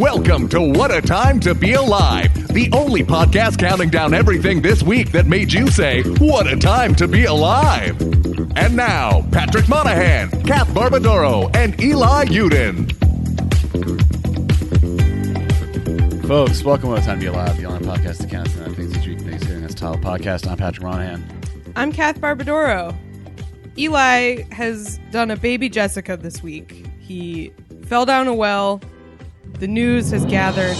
Welcome to What a Time to Be Alive, the only podcast counting down everything this week that made you say, What a Time to Be Alive. And now, Patrick Monahan, Kath Barbadoro, and Eli Yudin. Folks, welcome to What a Time to Be Alive, the only podcast that counts down things each week makes hearing this title podcast. I'm Patrick Monahan. I'm Kath Barbadoro. Eli has done a baby Jessica this week. He fell down a well. The news has gathered.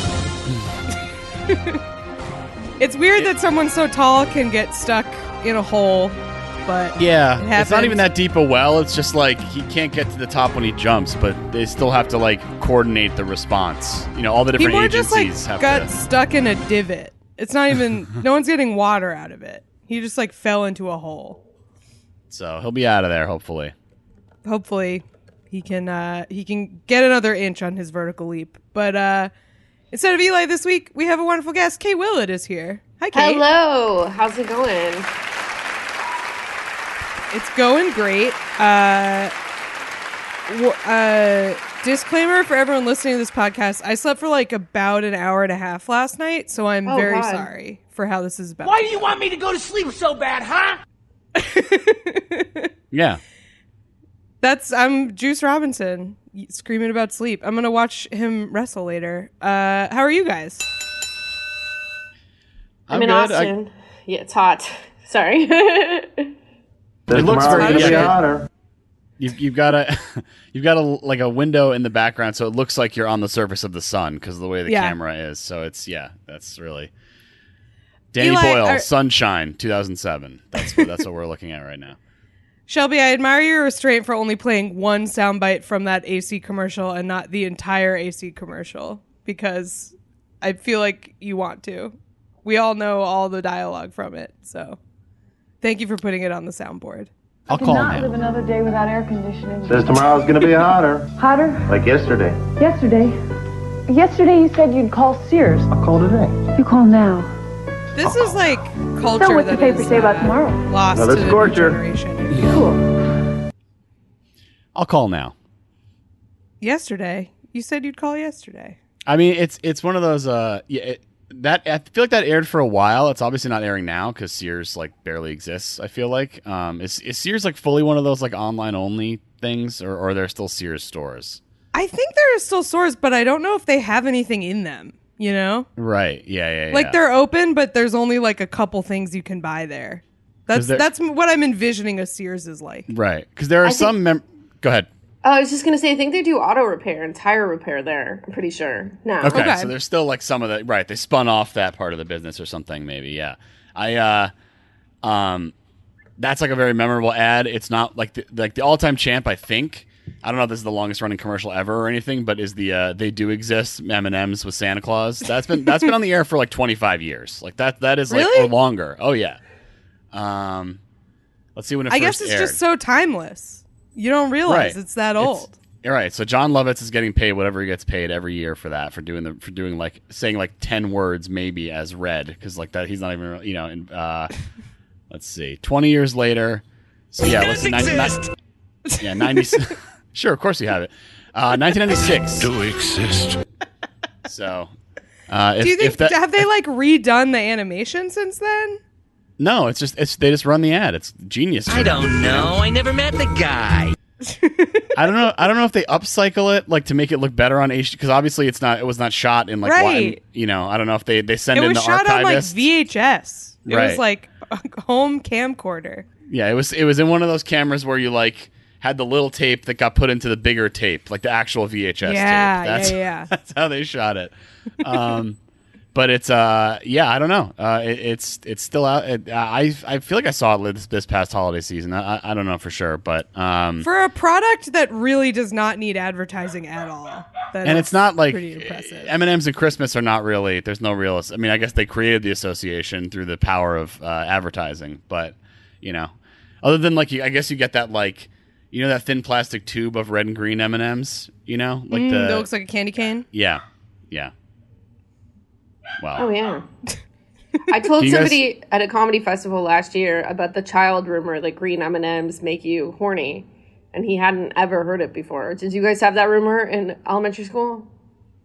it's weird that someone so tall can get stuck in a hole, but Yeah, it it's not even that deep a well. It's just like he can't get to the top when he jumps, but they still have to like coordinate the response. You know, all the He different more just like have got to. stuck in a divot. It's not even. no one's getting water out of it. He just like fell into a hole. So he'll be out of there, hopefully. hopefully he can uh he can get another inch on his vertical leap. But uh instead of Eli this week, we have a wonderful guest. Kate Willett is here. Hi Kate. Hello, how's it going? It's going great. Uh uh disclaimer for everyone listening to this podcast. I slept for like about an hour and a half last night, so I'm Oh, very God. sorry for how this is about. Why do you want me to go to sleep so bad, huh? Yeah. That's I'm Juice Robinson screaming about sleep. I'm gonna watch him wrestle later. Uh, how are you guys? I'm, I'm in good. I- Austin. yeah, it's hot. Sorry. It looks very gonna yeah, hotter. You've, you've got a you've got a like a window in the background, so it looks like you're on the surface of the sun because of the way the Yeah. camera is. So it's yeah, that's really Danny Eli, Boyle, are- Sunshine, 2007. That's what that's what we're looking at right now. Shelby, I admire your restraint for only playing one soundbite from that AC commercial and not the entire AC commercial because I feel like you want to. We all know all the dialogue from it, so thank you for putting it on the soundboard. I'll call Not him live another day without air conditioning. Says tomorrow's gonna be hotter, Hotter? like yesterday. Yesterday. Yesterday you said you'd call Sears. I'll call today. You call now. This is like culture So what's the paper is, say about uh, tomorrow? Lost Another to the new generation. I feel. Cool. I'll call now. Yesterday, you said you'd call yesterday. I mean, it's it's one of those. Uh, yeah, it, that I feel like that aired for a while. It's obviously not airing now because Sears like barely exists. I feel like um, is is Sears like fully one of those like online only things, or, or are there still Sears stores? I think there are still stores, but I don't know if they have anything in them. You know, Right. Yeah. Yeah. yeah. like they're open, but there's only like a couple things you can buy there. That's there- that's what I'm envisioning a Sears is like. right because there are think- some. Mem- Go ahead. oh, I was just gonna say, I think they do auto repair and tire repair there. I'm pretty sure. No. Okay, Okay. so there's still like some of the right. They spun off that part of the business or something, maybe. Yeah, I uh, um, that's like a very memorable ad. It's not like the, like the all time champ. I think I don't know if this is the longest running commercial ever or anything, but is the uh, they do exist M and M's with Santa Claus. That's been that's been on the air for like 25 years. Like that that is like Really? or longer. Oh yeah. Um, let's see when it I first guess it's aired. just so timeless. You don't realize it's that It's- old. All right, so Jon Lovitz is getting paid whatever he gets paid every year for that for doing the for doing like saying like ten words maybe as read because like that he's not even you know in, uh, let's see twenty years later so yeah let's see, 90, ni- yeah ninety sure of course you have it uh, nineteen ninety six Do exist. so uh, if, Do you think if that have they like redone the animation since then? no it's just it's they just run the ad it's genius I don't know. I never met the guy. I don't know. I don't know if they upcycle it like to make it look better on HD because obviously it's not. It was not shot in like Right. one- you know. I don't know if they they send It in was the shot on like. VHS. It Right. was like a home camcorder. yeah, it was. It was in one of those cameras where you like had the little tape that got put into the bigger tape, like the actual VHS Yeah, tape. That's, yeah, yeah. That's how they shot it. Um, but it's uh yeah I don't know uh it, it's it's still out it, I I feel like I saw it this, this past holiday season I, I- don't know for sure but um For a product that really does not need advertising at all. that and it's not like pretty impressive. M and M's and Christmas are not really. There's no real. I mean, I guess they created the association through the power of uh, advertising, but you know, other than like, you, I guess you get that like, you know, that thin plastic tube of red and green M and M's. You know, like Mm, the that looks like a candy cane. yeah, yeah. Wow. Oh yeah. I told Do you guys- somebody at a comedy festival last year about the child rumor that green M and M's make you horny, and he hadn't ever heard it before. Did you guys have that rumor in elementary school?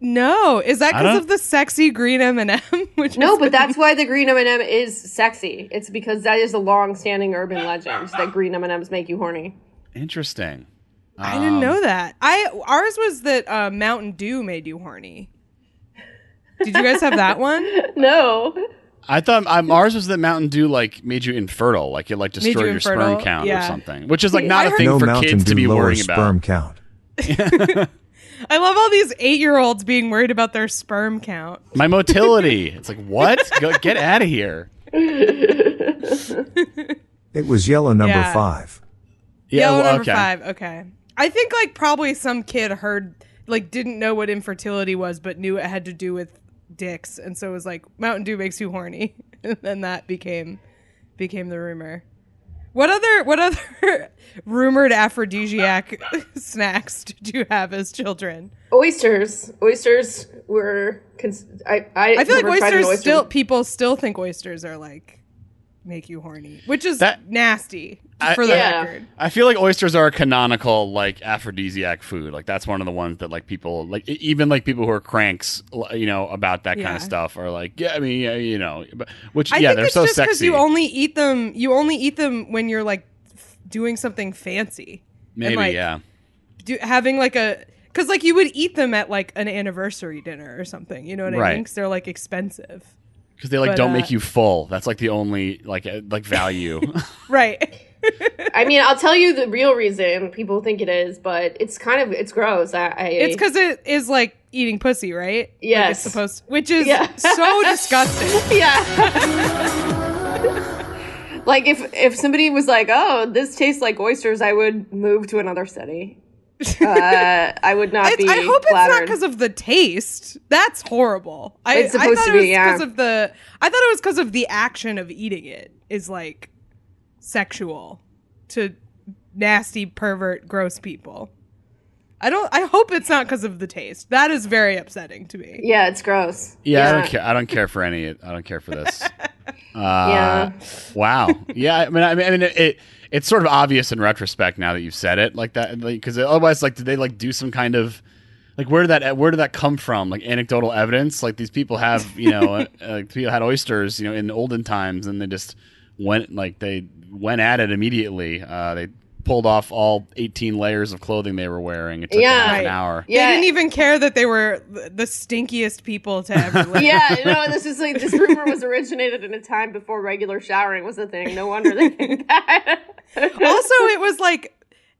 No, is that because of the sexy green M and m Which No, but been- that's why the green M&M is sexy. It's because that is a long-standing urban legend that green M&Ms make you horny. Interesting. I didn't know that. I ours was that uh, Mountain Dew made you horny. Did you guys have that one? No. I thought um, ours was that Mountain Dew like made you infertile, like it like you destroyed your sperm count yeah. or something, which is like not I a heard- thing no for Mountain kids Dew to be lower worrying sperm about. count. I love all these eight year olds being worried about their sperm count. My motility. it's like what? Go get out of here. It was yellow number Yeah. five. Yeah. Yellow well, number okay. five. Okay. I think like probably some kid heard like didn't know what infertility was, but knew it had to do with dicks, and so it was like Mountain Dew makes you horny, and then that became became the rumor. What other what other rumored aphrodisiac snacks did you have as children? Oysters. Oysters were. Cons- I, I, I feel like never tried an oysters oyster. still people still think oysters are like make you horny, which is That- nasty I- for the Yeah. record. I feel like oysters are a canonical like aphrodisiac food. Like that's one of the ones that like people like even like people who are cranks, you know, about that kind of stuff are like, yeah, I mean, yeah, you know, but which I yeah, think they're it's so just sexy. you only eat them. You only eat them when you're like f- doing something fancy. And, Maybe like, yeah. Do, having like a because like you would eat them at like an anniversary dinner or something. You know what I mean? mean? 'Cause they're like expensive, Because they like but, don't uh, make you full. That's like the only like uh, like value. right? I mean, I'll tell you the real reason people think it is, but it's kind of it's gross. I, I it's because it is like eating pussy, right? Like, Yes. it's supposed, which is Yeah. so disgusting. yeah. like if if somebody was like, "Oh, this tastes like oysters," I would move to another city. Uh, I would not It's- be. I hope it's not because of the taste. That's horrible. I, It's I supposed thought to it was be, yeah. because of the. I thought it was because of the action of eating it is like sexual to nasty pervert gross people. I don't. I hope it's not because of the taste. That is very upsetting to me. Yeah, it's gross. yeah, I don't care. I don't care for any. I don't care for this. Uh, Yeah. Wow. Yeah. I mean, I mean, I mean, it, it it's sort of obvious in retrospect now that you've said it like that, because otherwise, like, did they like do some kind of like where did that where did that come from? Like anecdotal evidence? Like these people have you know uh, uh, people had oysters you know in olden times and they just went like they went at it immediately. Uh, they pulled off all 18 layers of clothing they were wearing. It took Yeah. half an hour. Yeah. They didn't even care that they were the stinkiest people to ever live. Yeah, no, this is like this rumor was originated in a time before regular showering was a thing. No wonder they think that. also it was like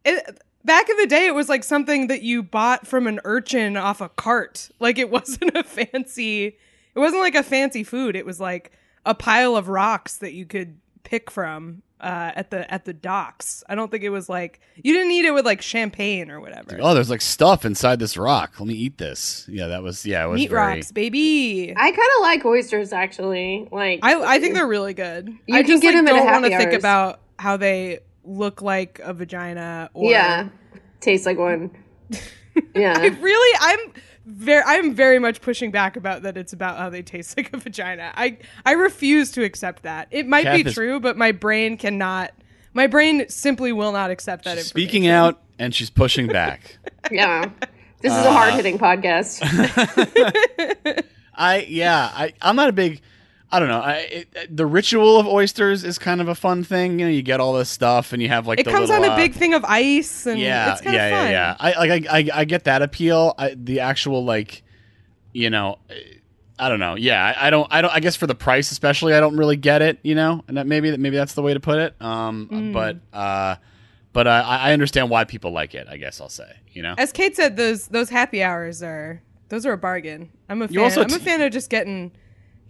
it, back in the day it was like something that you bought from an urchin off a cart like it wasn't a fancy it wasn't like a fancy food it was like a pile of rocks that you could pick from uh, at the at the docks i don't think it was like you didn't eat it with like champagne or whatever Oh, there's like stuff inside this rock. Let me eat this. Yeah, that was yeah, it was meat very rocks baby I kind of like oysters actually. Like I, I think they're really good. You I can just get like, them at don't want to think about how they look like a vagina. Or yeah, tastes like one. I Yeah, really, I'm very, I'm very much pushing back about that. It's about how they taste like a vagina. I, I refuse to accept that. It might be is- true, but my brain cannot. My brain simply will not accept that. She's information. speaking out and she's pushing back. yeah. This is a uh, hard hitting podcast. I yeah, I I'm not a big I don't know. I it, the ritual of oysters is kind of a fun thing. You know, you get all this stuff and you have like It the comes little, on a uh, big thing of ice, and yeah, it's kind yeah, of fun. yeah, yeah. I like I, I I get that appeal. I, the actual like, you know, I don't know. Yeah, I, I don't. I don't. I guess for the price, especially, I don't really get it. You know, and that maybe that maybe that's the way to put it. Um, Mm. but uh, but uh, I I understand why people like it. I guess I'll say. You know. As Kate said, those those happy hours are those are a bargain. I'm a fan. Also I'm a t- fan of just getting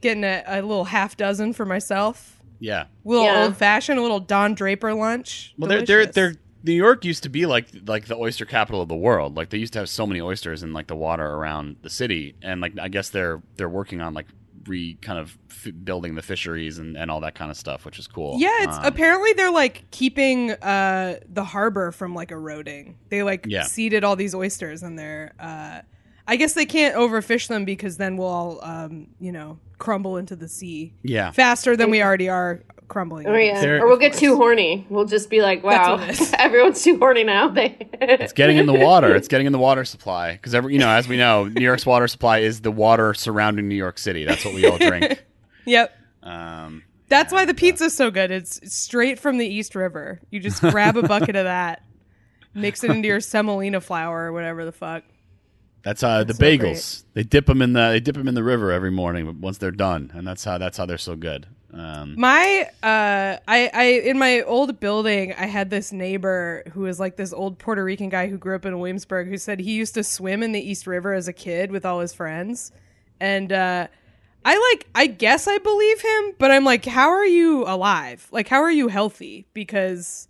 getting a, a little half dozen for myself. Yeah. A little Yeah. old fashioned, a little Don Draper lunch. Well, they're, they're, they're, New York used to be like like the oyster capital of the world. Like they used to have so many oysters in like the water around the city, and like I guess they're they're working on like re kind of f- building the fisheries and, and all that kind of stuff, which is cool. Yeah, it's Um, apparently they're like keeping uh the harbor from like eroding. They like Yeah. seeded all these oysters and they're uh I guess they can't overfish them because then we'll all, um, you know, crumble into the sea Yeah. faster than we already are crumbling. Oh yeah, They're- or we'll get too horny. We'll just be like, wow, what it is. everyone's too horny now. It's getting in the water. It's getting in the water supply because every you know, as we know, New York's water supply is the water surrounding New York City. That's what we all drink. Yep. Um, That's why the pizza's so good. It's straight from the East River. You just grab a bucket of that, mix it into your semolina flour or whatever the fuck. That's uh, the so bagels. They dip them in the they dip them in the river every morning once they're done, and that's how that's how they're so good. Um, My uh I I in my old building I had this neighbor who was like this old Puerto Rican guy who grew up in Williamsburg who said he used to swim in the East River as a kid with all his friends. And uh I like I guess I believe him, but I'm like how are you alive? Like how are you healthy? Because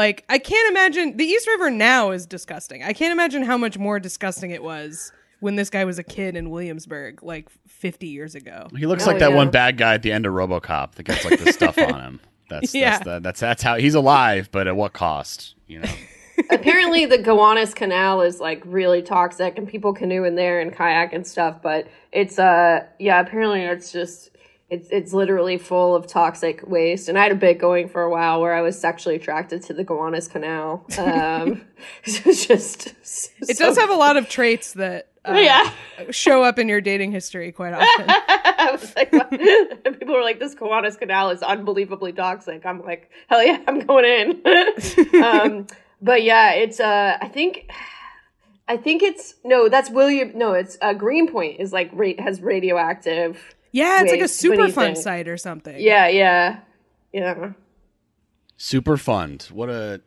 like I can't imagine the East River now is disgusting. I can't imagine how much more disgusting it was when this guy was a kid in Williamsburg like 50 years ago. he looks Oh, like that yeah. one bad guy at the end of RoboCop that gets like the stuff on him. That's Yeah. that's, the, that's that's how he's alive, but at what cost? You know. apparently the Gowanus Canal is like really toxic, and people canoe in there and kayak and stuff. But it's uh yeah, apparently it's just it's it's literally full of toxic waste. And I had a bit going for a while where I was sexually attracted to the Gowanus Canal. Um, it's just It does have a lot of traits that uh, yeah. show up in your dating history quite often. I was like, people were like, this Gowanus Canal is unbelievably toxic. I'm like, hell yeah, I'm going in. um, but yeah, it's, uh, I think, I think it's, no, that's William, no, it's, uh, Greenpoint is like, ra- has radioactive. Yeah, it's like a Waste. What do super fun site or something. Yeah, yeah, yeah. Super Fund. What a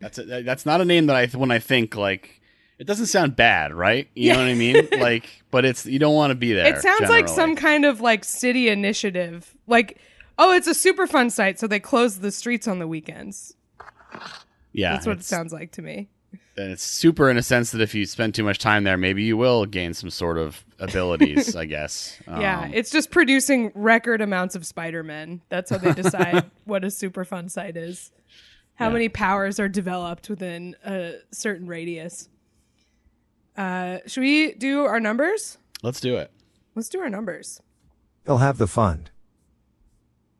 that's a, that's not a name that I when I think like it doesn't sound bad, right? You know what I mean? Like, but it's you don't want to be there. It sounds like some kind of like city initiative. Like, oh, it's a super fun site, so they close the streets on the weekends. yeah. That's what it sounds like to me. And it's super in a sense that if you spend too much time there, maybe you will gain some sort of abilities. I guess. yeah, Um, it's just producing record amounts of Spider-Men. That's how they decide what a super fun site is. How Yeah. many powers are developed within a certain radius. Uh, should we do our numbers? let's do it. Let's do our numbers. They'll have the fund.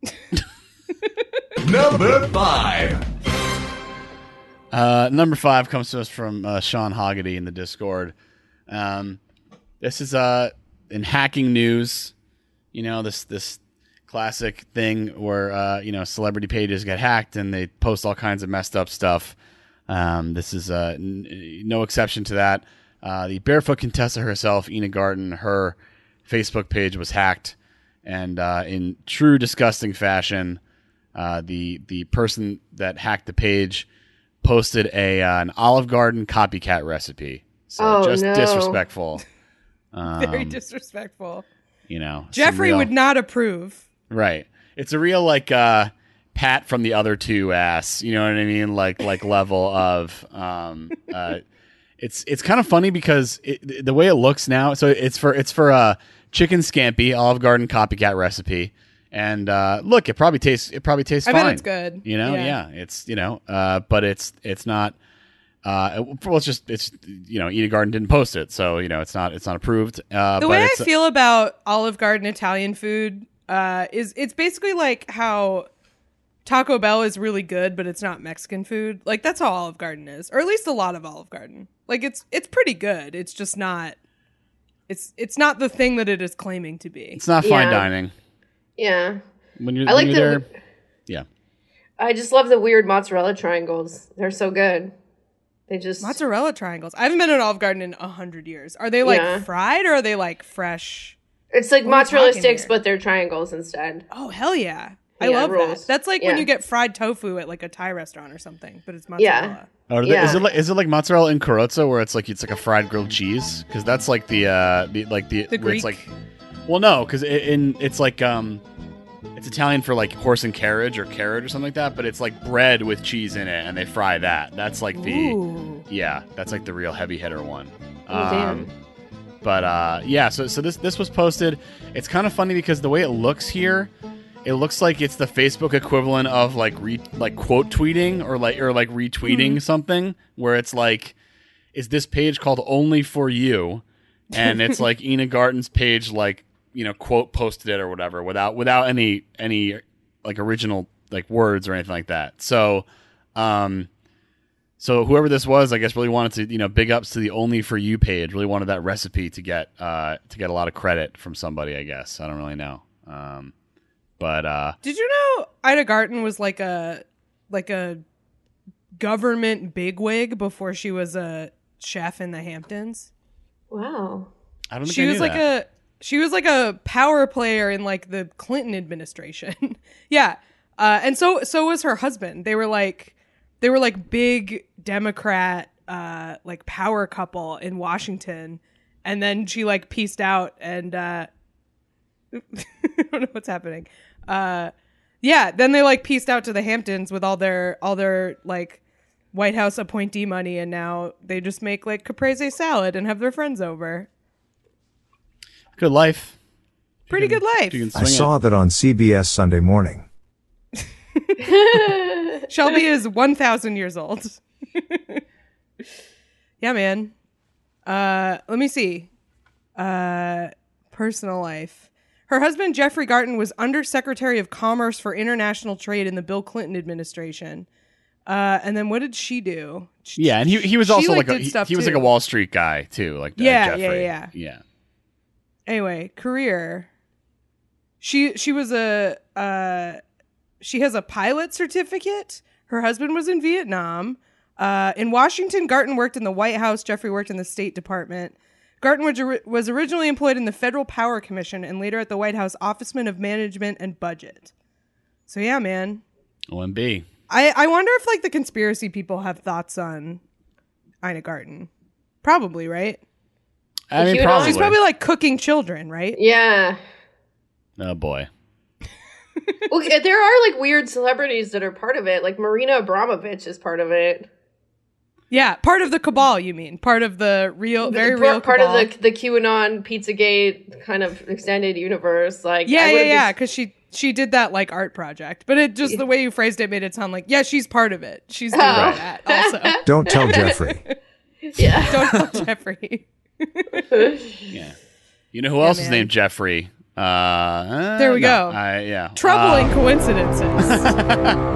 Number five. Uh, number five comes to us from uh, Sean Haggerty in the Discord. Um, this is uh, in hacking news. You know this this classic thing where uh, you know celebrity pages get hacked and they post all kinds of messed up stuff. Um, this is uh, n- no exception to that. Uh, the barefoot Contessa herself, Ina Garten, her Facebook page was hacked, and uh, in true disgusting fashion, uh, the the person that hacked the page posted a uh, an Olive Garden copycat recipe. So Oh, just no. disrespectful. Very Um, disrespectful. you know, Jeffrey real- would not approve. Right. It's a real like uh Pat from the other two ass, you know what I mean? Like like level of um uh it's it's kind of funny because it, the way it looks now, so it's for it's for a chicken scampi Olive Garden copycat recipe. And uh look, it probably tastes it probably tastes I fine. bet it's good. You know, Yeah. yeah. It's, you know, uh but it's it's not uh well it's just it's you know, Ina Garten didn't post it, so you know, it's not it's not approved. Uh the but way I feel about Olive Garden Italian food uh, is it's basically like how Taco Bell is really good, but it's not Mexican food. Like that's how Olive Garden is, or at least a lot of Olive Garden. Like it's it's pretty good. It's just not. It's it's not the thing that it is claiming to be. it's not fine Yeah. dining. Yeah. When you're, I like when you're the- there. Yeah. I just love the weird mozzarella triangles. They're so good. They just Mozzarella triangles. I haven't been at Olive Garden in a hundred years. Are they like Yeah. fried or are they like fresh? It's like What mozzarella sticks, here? but they're triangles instead. Oh hell yeah! I Yeah, love rules. that. That's like when you get fried tofu at like a Thai restaurant or something, but it's mozzarella. Oh, are they- is Yeah. it like is it like mozzarella in carrozza where it's like it's like a fried grilled cheese? Because that's like the uh the like the, The where it's Greek? like well no because in it's like um it's Italian for like horse and carriage or carrot or something like that, but it's like bread with cheese in it and they fry that. That's like the Ooh. yeah that's like the real heavy hitter one. Oh, damn. But uh, yeah, so so this this was posted. It's kind of funny because the way it looks here, it looks like it's the Facebook equivalent of like re, like quote tweeting or like or like retweeting something where it's like, is this page called only for you? and it's like Ina Garten's page, like you know, quote posted it or whatever, without without any any like original like words or anything like that. So, um, so whoever this was, I guess, really wanted to you know big ups to the only for you page. Really wanted that recipe to get uh to get a lot of credit from somebody. I guess I don't really know. Um, but uh, Did you know Ida Garten was like a like a government bigwig before she was a chef in the Hamptons? Wow. I don't think She I was knew like that. a she was like a power player in like the Clinton administration. yeah. Uh, and so so was her husband. They were like they were like big Democrat uh like power couple in Washington. And then she like pieced out and uh I don't know what's happening. Uh yeah, then they like pieced out to the Hamptons with all their all their like White House appointee money and now they just make like caprese salad and have their friends over. Good life. Pretty good life. I swing it. saw that on CBS Sunday morning. Shelby is 1,000 years old. yeah, man. Uh, let me see. Uh, personal life. Her husband, Jeffrey Garten, was Undersecretary of Commerce for International Trade in the Bill Clinton administration. Uh, and then what did she do? She- Yeah, and he he was also like, like, a, he, he was like a Wall Street guy too, like uh, Yeah, yeah, yeah. yeah. Anyway, career. She she was a uh, she has a pilot certificate. Her husband was in Vietnam. Uh, in Washington, Garten worked in the White House. Jeffrey worked in the State Department. Garten was, was originally employed in the Federal Power Commission and later at the White House Officeman of Management and Budget. So yeah, man. OMB. I, I wonder if like the conspiracy people have thoughts on Ina Garten. Probably, right? I mean, QAnon? probably. She's probably like cooking children, right? Yeah. oh boy. Well, there are like weird celebrities that are part of it. Like Marina Abramović is part of it. Yeah, part of the cabal, you mean? Part of the real, very part, real part cabal. of the the QAnon Pizzagate kind of extended universe. Like yeah, I yeah, yeah. Because she she did that like art project, but it just the way you phrased it made it sound like yeah, she's part of it. She's doing Oh. that also. Don't tell Jeffrey. yeah. Don't tell Jeffrey. Yeah. You know who else is named Jeffrey? Uh, uh, There we no, go. I, yeah. Troubling coincidences.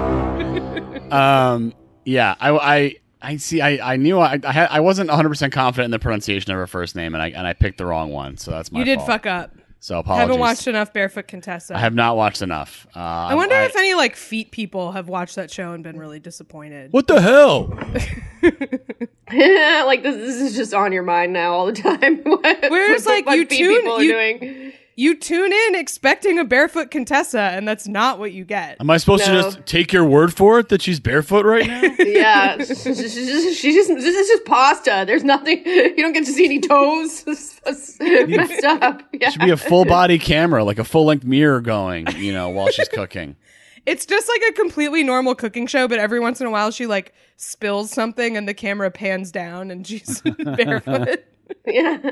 Um, yeah. I, I, I see. I, I knew I, I, had, I wasn't 100 percent confident in the pronunciation of her first name, and I and I picked the wrong one. So that's my. you did fault. fuck up. So apologies. I haven't watched enough Barefoot Contessa. I have not watched enough. Uh, I wonder if any like feet people have watched that show and been really disappointed. What the hell? like this, this is just on your mind now all the time. what, Whereas, like, what you feet tune- people are you- doing. You tune in expecting a Barefoot Contessa, and that's not what you get. Am I supposed No. to just take your word for it that she's barefoot right now? Yeah, she's just, she just this is just pasta. There's nothing. You don't get to see any toes. It's messed up. Yeah. Should be a full body camera, like a full length mirror going, you know, while she's cooking. It's just like a completely normal cooking show, but every once in a while she like spills something and the camera pans down and she's barefoot. yeah.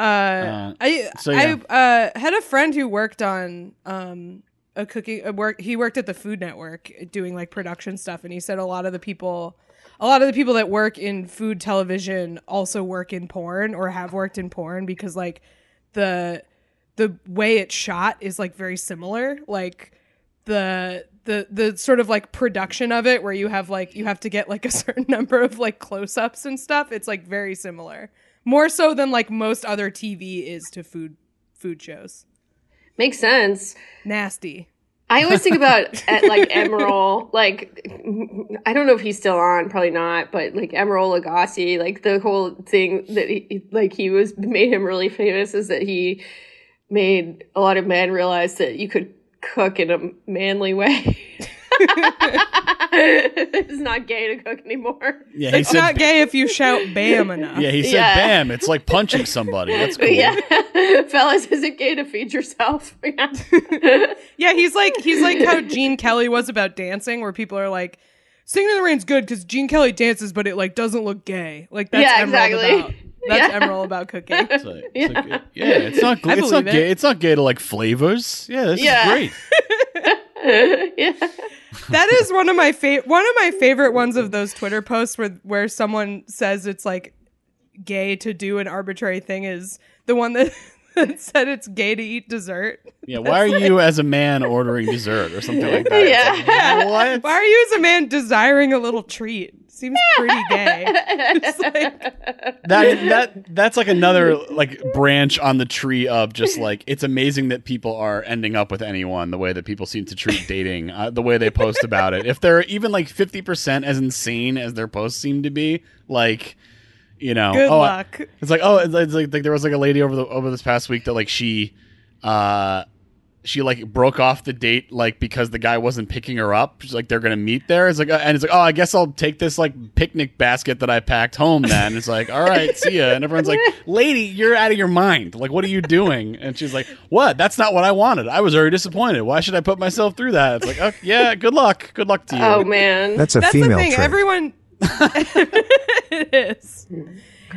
Uh, I so, yeah. I uh, had a friend who worked on um a cooking a work. He worked at the Food Network doing like production stuff, and he said a lot of the people, a lot of the people that work in food television also work in porn or have worked in porn because like the the way it's shot is like very similar. Like the the the sort of like production of it where you have like you have to get like a certain number of like close-ups and stuff it's like very similar more so than like most other tv is to food food shows Makes sense. nasty I always think about like Emeril, like I don't know if he's still on, probably not, but like Emeril Lagasse, like the whole thing that he like he was made him really famous is that he made a lot of men realize that you could cook in a manly way. it's not gay to cook anymore. Yeah, he it's said. not gay if you shout bam enough yeah, he said, Yeah. "Bam!" It's like punching somebody. That's cool. Yeah, fellas, is it gay to feed yourself? Yeah. yeah he's like he's like how gene kelly was about dancing where people are like singing in the rain's good because gene kelly dances but it like doesn't look gay like that's Yeah, emeril exactly. about that's Yeah. emeril about cooking It's like- it's like- yeah, it's not. I It's not it. gay. It's not gay to like flavors. Yeah, this Yeah. is great. yeah. That is one of my favorite one of my favorite ones of those Twitter posts where where someone says it's like gay to do an arbitrary thing is the one that, that said it's gay to eat dessert. Yeah, why are you as a man ordering dessert or something like that? It's like, Yeah. what? Why are you as a man desiring a little treat? Seems pretty gay. It's like, that that that's like another like branch on the tree of just like it's amazing that people are ending up with anyone the way that people seem to treat dating uh, the way they post about it if they're even like 50% as insane as their posts seem to be like you know Good oh, I- luck. it's like oh it's, it's like, like there was like a lady over the over this past week that like she uh she like broke off the date like because the guy wasn't picking her up. She's like they're gonna meet there. It's like uh, and it's like oh I guess I'll take this like picnic basket that I packed home then. It's like all right see ya and everyone's like lady you're out of your mind like what are you doing? And she's like what that's not what I wanted. I was already disappointed. Why should I put myself through that? It's like oh, yeah good luck good luck to you. Oh man. That's a that's female the thing. trait. Everyone, it is.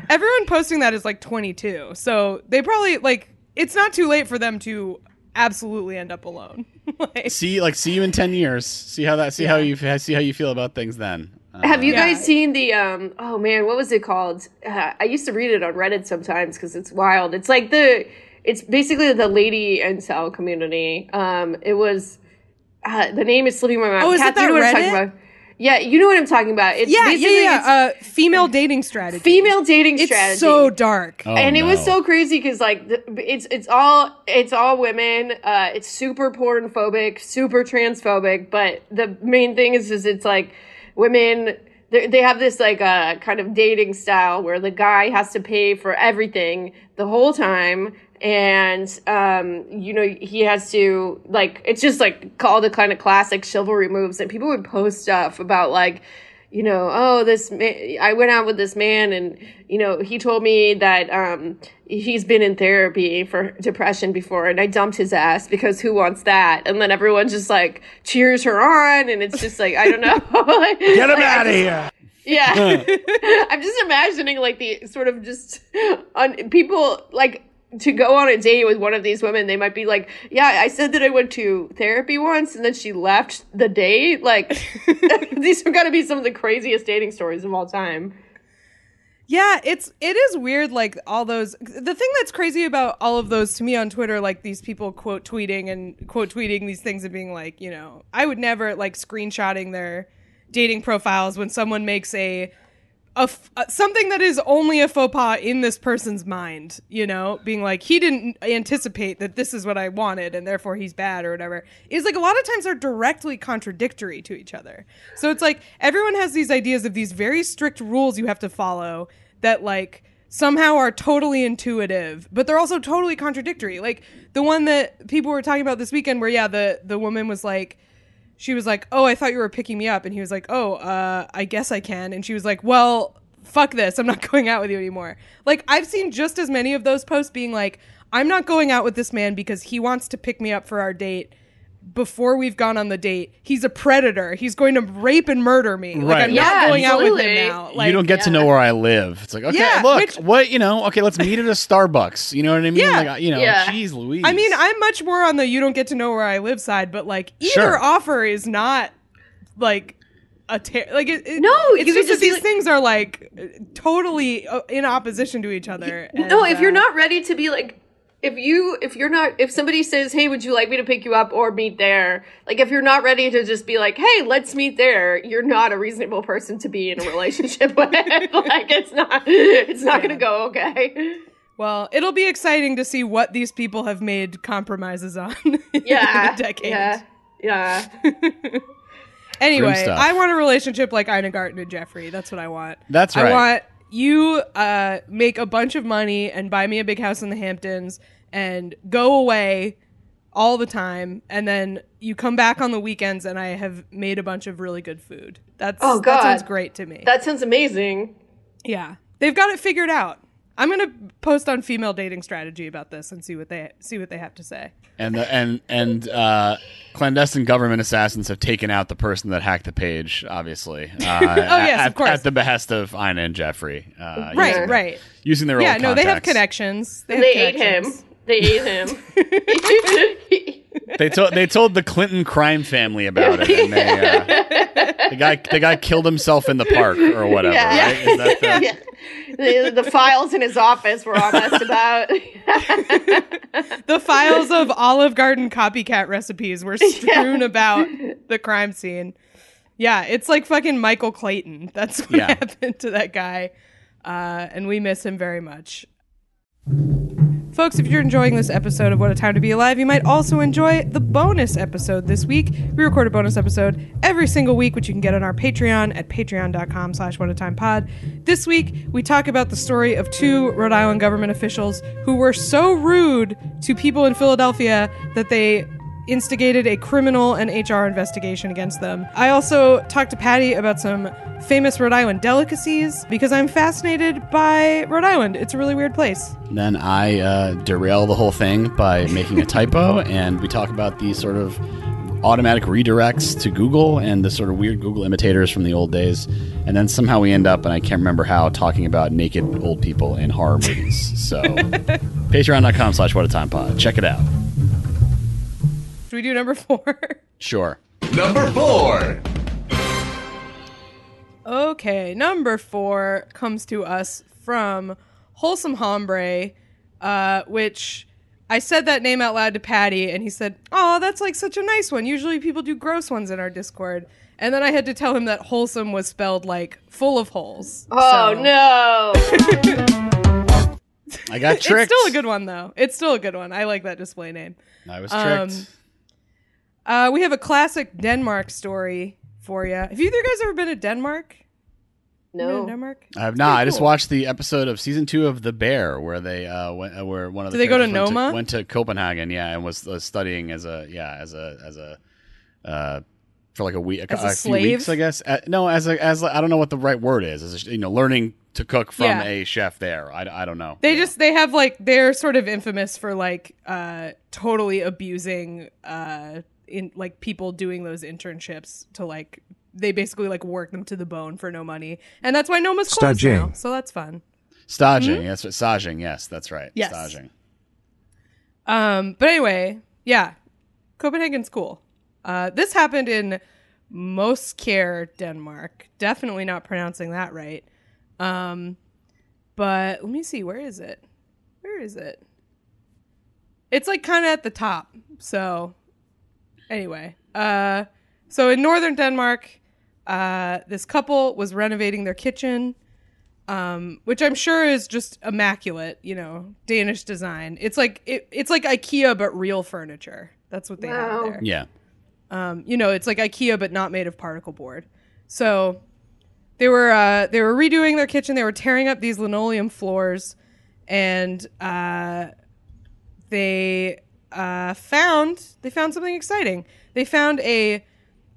Everyone posting that is like 22, so they probably like. It's not too late for them to absolutely end up alone. like, See like see you in ten years. See how that see how you see how you feel about things then. Uh, Have you Yeah. guys seen the um oh man, what was it called? Uh, I used to read it on Reddit sometimes cuz it's wild. It's like the it's basically the lady and incel community. Um it was uh, the name is slipping my mind. Oh, is Kath, it you know that what I'm Reddit? Talking about? Yeah, you know what I'm talking about. It's yeah, yeah, basically yeah. it's Uh, female dating strategy. female dating It's strategy. so dark. Oh, and it was so crazy because like the, it's it's all it's all women uh it's super porn phobic super transphobic but the main thing is is it's like women they they have this like uh kind of dating style where the guy has to pay for everything the whole time and um you know he has to like it's just like all the kind of classic chivalry moves and people would post stuff about like you know, oh, this man, I went out with this man and, you know, he told me that, um, he's been in therapy for depression before and I dumped his ass because who wants that? And then everyone just like cheers her on and it's just like, I don't know. Get him Like, out of here. Yeah. I'm just imagining like the sort of just on people like to go on a date with one of these women, they might be like, Yeah, I said that I went to therapy once and then she left the date. Like these are gonna be some of the craziest dating stories of all time. Yeah, it's it is weird like all those the thing that's crazy about all of those to me on Twitter like these people quote tweeting and quote tweeting these things and being like, you know, I would never like screenshotting their dating profiles when someone makes a a, f- something that is only a faux pas in this person's mind, you know, being like he didn't anticipate that this is what I wanted and therefore he's bad or whatever. Is like a lot of times are directly contradictory to each other. So it's like everyone has these ideas of these very strict rules you have to follow that like somehow are totally intuitive, but they're also totally contradictory. Like the one that people were talking about this weekend where yeah, the the woman was like she was like, "Oh, I thought you were picking me up," and he was like, "Oh, uh, I guess I can," and she was like, "Well, fuck this, I'm not going out with you anymore." Like I've seen just as many of those posts being like, "I'm not going out with this man because he wants to pick me up for our date." Before we've gone on the date, he's a predator. He's going to rape and murder me. Like Right. I'm Yeah, not going out with him now. Like, you don't get to know where I live. It's like, okay, Yeah, look, which- what you know? Okay, let's meet at a Starbucks. You know what I mean? Yeah. like, you know, Yeah. geez, Louise. I mean, I'm much more on the you don't get to know where I live side, but like either Sure. offer is not like a ter- like it, it- No, it's you just that these like- things are like totally uh, in opposition to each other. no, and, if you're uh, not ready to be like if you if you're not if somebody says hey would you like me to pick you up or meet there like if you're not ready to just be like hey let's meet there you're not a reasonable person to be in a relationship with like it's not it's not gonna go okay well, it'll be exciting to see what these people have made compromises on. yeah in a decade. yeah yeah Anyway. I want a relationship like Ina Garten and Jeffrey. That's what I want. That's right I right. want you uh, make a bunch of money and buy me a big house in the Hamptons and go away all the time, and then you come back on the weekends and I have made a bunch of really good food. That's Oh, that sounds great to me. that sounds amazing yeah, they've got it figured out. I'm gonna post on female dating strategy about this and see what they see what they have to say. and the, and and uh, clandestine government assassins have taken out the person that hacked the page. Obviously, uh, oh yes, at, of course. at the behest of Ina and Jeffrey. Uh, Right, using, right. Using their own. Yeah, old no, they have connections. They, have they ate him connections. They ate him They told they told the Clinton crime family about it, and they, uh, the guy the guy killed himself in the park or whatever. Yeah. Right? Is that the- yeah. the, the files in his office were all messed about. the files of Olive Garden copycat recipes were strewn about the crime scene. Yeah, it's like fucking Michael Clayton. That's what Yeah. happened to that guy. Uh, and we miss him very much. Folks, if you're enjoying this episode of What a Time to Be Alive, you might also enjoy the bonus episode this week. We record a bonus episode every single week, which you can get on our Patreon at patreon.com slash pod. This week, we talk about the story of two Rhode Island government officials who were so rude to people in Philadelphia that they instigated a criminal and HR investigation against them. I also talked to Patty about some famous Rhode Island delicacies because I'm fascinated by Rhode Island. It's a really weird place. Then I uh, derail the whole thing by making a typo, and we talk about the sort of automatic redirects to Google and the sort of weird Google imitators from the old days. And then somehow we end up, and I can't remember how, talking about naked old people in horror movies. So, patreon.com slash what a time pod. Check it out. Should we do number four? Sure. Number four. okay, number four comes to us from Wholesome Hombre, uh, which I said that name out loud to Patty, and he said, Oh, that's like such a nice one. Usually people do gross ones in our Discord. And then I had to tell him that wholesome was spelled like full of holes. oh So- no! I got tricked. It's still a good one, though. It's still a good one. I like that display name. I was tricked. Um, Uh, we have a classic Denmark story for you. Have either guys ever been to Denmark? You been to No. Denmark? I have not. I just cool. watched the episode of season two of The Bear, where they uh, went, uh, where one of the Did they go to went Noma? went to Copenhagen, yeah, and was uh, studying as a yeah as a as a uh, for like a week, As a a, few weeks, I guess. Uh, no, as a as I I don't know what the right word is. As a, you know, learning to cook from Yeah. a chef there. I, I don't know. They Yeah. just they have like they're sort of infamous for like uh totally abusing uh in like people doing those internships to like they basically like work them to the bone for no money. And that's why Noma's closed now. So that's fun. staging. That's what staging. Yes, that's right. Yes. staging. Um, but anyway, yeah, Copenhagen's cool. Uh, this happened in Moskær, Denmark. Definitely not pronouncing that right. Um, but let me see, where is it? Where is it? It's like kind of at the top. So, anyway, uh, so in northern Denmark, uh, this couple was renovating their kitchen um, which I'm sure is just immaculate, you know, Danish design. It's like it, it's like IKEA but real furniture. That's what they Wow. have there. Yeah. Um, you know, it's like IKEA but not made of particle board. So they were uh, they were redoing their kitchen. They were tearing up these linoleum floors, and uh, they uh, found they found something exciting. They found a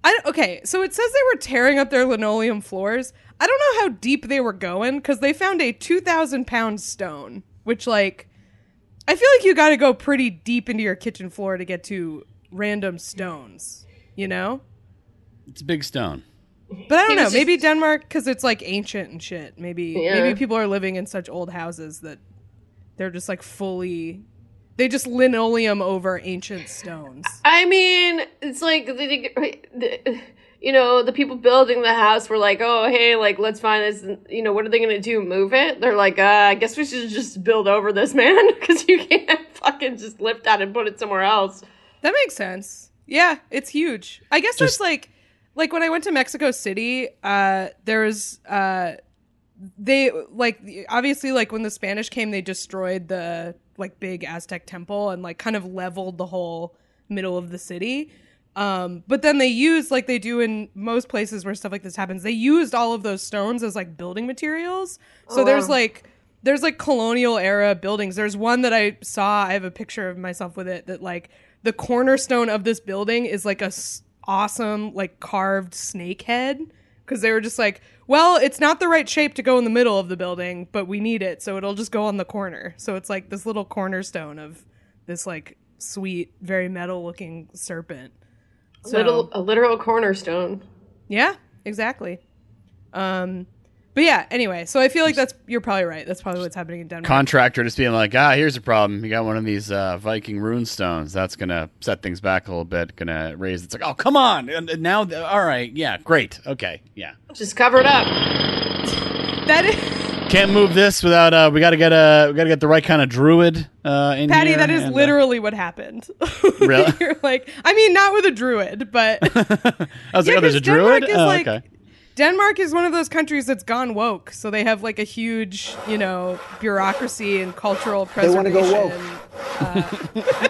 I don't- okay, so it says they were tearing up their linoleum floors. I don't know how deep they were going because they found a two thousand pound stone, which like I feel like you got to go pretty deep into your kitchen floor to get to random stones, you know. It's a big stone. But I don't know. was Maybe Denmark because it's like ancient and shit. Maybe Yeah. maybe people are living in such old houses that they're just like fully. They just linoleum over ancient stones. I mean, it's like the, the, you know the people building the house were like, oh hey, like let's find this. You know what are they gonna do? Move it? They're like, uh, I guess we should just build over this man because you can't fucking just lift that and put it somewhere else. That makes sense. Yeah, it's huge. I guess Just- that's like like when I went to Mexico City, uh there was uh they like obviously like when the Spanish came they destroyed the like big Aztec temple and like kind of leveled the whole middle of the city. Um but then they used like they do in most places where stuff like this happens. They used all of those stones as like building materials. So Oh, there's wow. like there's like colonial era buildings. There's one that I saw. I have a picture of myself with it that like the cornerstone of this building is like a s- awesome like carved snake head because they were just like, well, it's not the right shape to go in the middle of the building, but we need it, so it'll just go on the corner. So it's like this little cornerstone of this like sweet, very metal looking serpent. So- Little a literal cornerstone. Yeah, exactly. Um, but yeah, anyway, so I feel like that's you're probably right. That's probably what's happening in Denmark. Contractor just being like, ah, here's a problem. You got one of these uh, Viking rune stones. That's gonna set things back a little bit. Gonna raise. It's like, oh, come on. And and now, all right, yeah, great, okay, yeah. Just cover it up. That is Can't move this without. Uh, we got to get a. We got to get the right kind of druid uh, in Patty, here. that is and, uh, literally what happened. Really? You're like, I mean, not with a druid, but I was Yeah, like, oh, there's a 'cause Denmark druid. is Oh, like- okay. Denmark is one of those countries that's gone woke. So they have like a huge, you know, bureaucracy and cultural They wanna preservation. go woke. uh,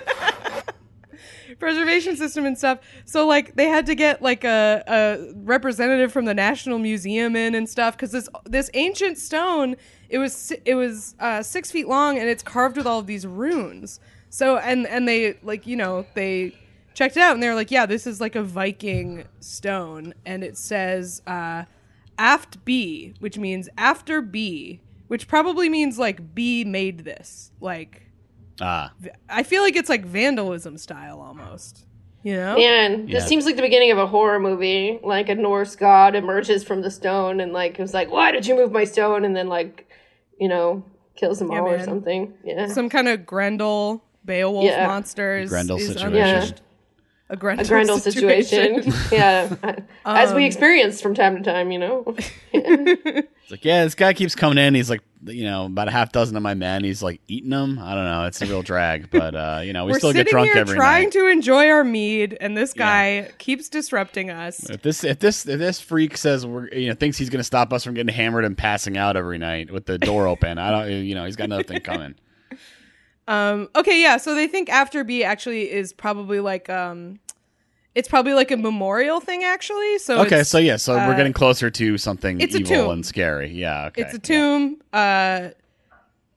preservation system and stuff. So like they had to get like a, a representative from the National Museum in and stuff because this this ancient stone it was it was uh, six feet long and it's carved with all of these runes. So and and they like you know they checked it out and they were like yeah this is like a Viking stone and it says uh, aft B which means after B which probably means like B made this like. Ah, I feel like it's like vandalism style almost. You know? Man, Yeah. this seems like the beginning of a horror movie. Like a Norse god emerges from the stone and like it was like, "Why did you move my stone?" And then like, you know, kills them Yeah, all or something. Yeah, Some kind of Grendel Beowulf Yeah. monster is, Grendel is situation. Unleashed. A Grendel, a Grendel situation. yeah, as Um, we experienced from time to time. You know. it's like yeah, this guy keeps coming in. He's like, you know, about a half dozen of my men. He's like eating them. I don't know. It's a real drag, but uh, you know, we We're still get drunk here every trying night. to enjoy our mead, and this guy keeps disrupting us. If this if this if this freak says we're you know thinks he's gonna stop us from getting hammered and passing out every night with the door open, I don't you know he's got nothing coming. Um, okay, yeah. So they think after B actually is probably like um, it's probably like a memorial thing actually. So Okay, so yeah, so we're uh, getting closer to something it's a evil tomb. and scary. Yeah, okay. it's a yeah. tomb. Uh,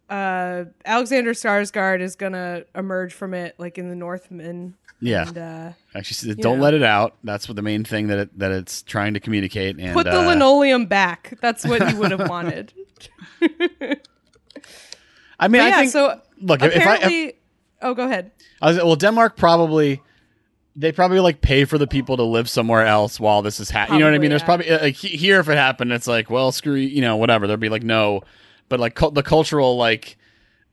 uh, Alexander Skarsgård is gonna emerge from it, like in the Northman. Yeah. And, uh, Actually, don't know. let it out. That's what the main thing that it, that it's trying to communicate. And put the uh, linoleum back. That's what he would have wanted. I mean, But I yeah, think. so look, if, if I, if, oh, go ahead. I was well, Denmark probably they probably like pay for the people to live somewhere else while this is happening. You know what I mean? There's probably uh, like here if it happened, it's like well, screw you, you know, whatever. There'd be like no, but like cul- the cultural like,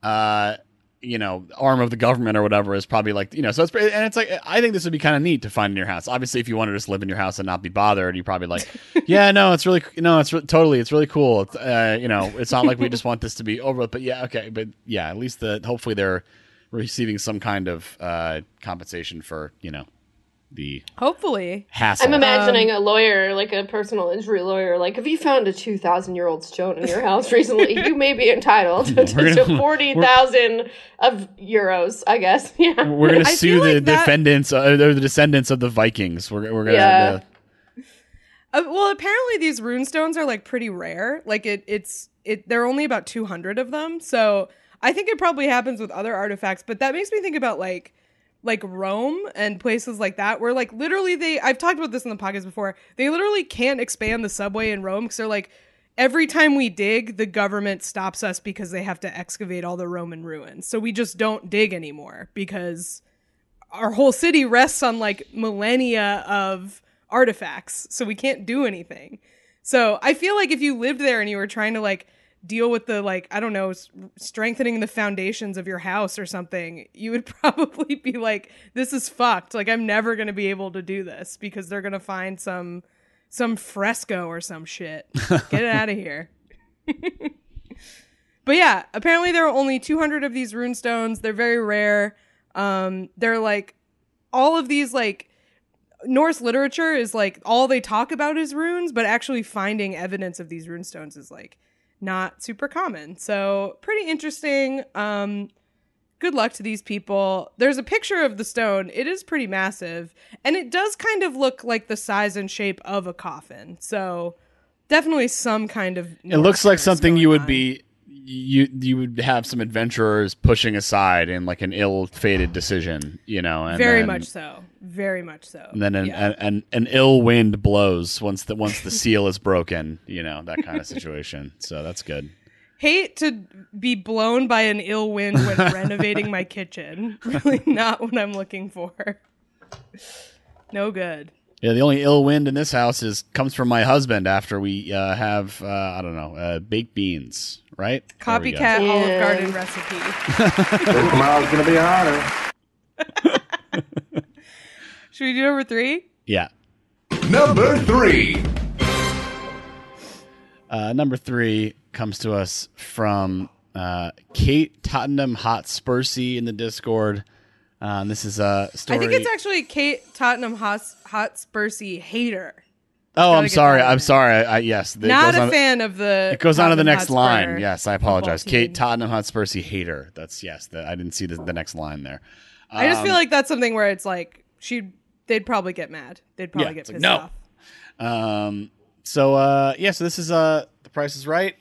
uh, you know, arm of the government or whatever is probably like you know. So it's and it's like I think this would be kind of neat to find in your house. Obviously, if you wanted to just live in your house and not be bothered, you probably like, yeah, no, it's really no, it's re- totally, it's really cool. It's, uh, you know, it's not like we just want this to be over. But yeah, okay, but yeah, at least the hopefully they're receiving some kind of uh, compensation for you know the Hopefully, hassle. I'm imagining Um, a lawyer, like a personal injury lawyer, like if you found a two thousand year old stone in your house recently, you may be entitled to, We're gonna- forty thousand of euros, I guess. Yeah. we're gonna sue the like that- defendants, uh, or the descendants of the Vikings. We're we're gonna. Yeah. uh, well, apparently these rune stones are like pretty rare. Like it, it's it. There are only about two hundred of them, so I think it probably happens with other artifacts. But that makes me think about like like Rome and places like that, where like literally they. I've talked about this in the podcast before. They literally can't expand the subway in Rome because they're like. Every time we dig, the government stops us because they have to excavate all the Roman ruins. So we just don't dig anymore because our whole city rests on like millennia of artifacts so we can't do anything so i feel like if you lived there and you were trying to like deal with the like i don't know s- strengthening the foundations of your house or something you would probably be like this is fucked like i'm never going to be able to do this because they're going to find some some fresco or some shit get it out of here but yeah, apparently there are only 200 of these rune stones. They're very rare. Um, they're like all of these like Norse literature is like all they talk about is runes, but actually finding evidence of these rune stones is like not super common. So pretty interesting. Um, good luck to these people. There's a picture of the stone. It is pretty massive, and it does kind of look like the size and shape of a coffin. So definitely some kind of. It looks like something you would on. be you you would have some adventurers pushing aside in like an ill-fated decision, you know. And very then, much so very much so And then an, Yeah. an, an, an ill wind blows once the once the seal is broken, you know that kind of situation. So that's good. hate to be blown by an ill wind when renovating my kitchen really not what i'm looking for no good Yeah, the only ill wind in this house is comes from my husband after we uh, have uh, I don't know uh, baked beans, right? There we go. copycat olive garden recipe So tomorrow's gonna be hotter. should we do number three Yeah. Number three. Uh, number three comes to us from uh, Kate Tottenham Hot Spursy in the Discord. Uh, this is a story. I think it's actually Kate Tottenham Hot, Hot Spursy hater. Oh, I'm sorry. I'm sorry. I, yes, it Not goes a on- fan of the. It goes on to the Tottenham next Hotspur line. Yes, I apologize. football Kate team. Tottenham Hotspur hater. That's yes. The, I didn't see the, the next line there. I just feel Um, like that's something where it's like she, they'd probably get mad. They'd probably Yeah, get it's like, pissed no. off. Um, so uh, yeah, so this is uh, The Price is Right,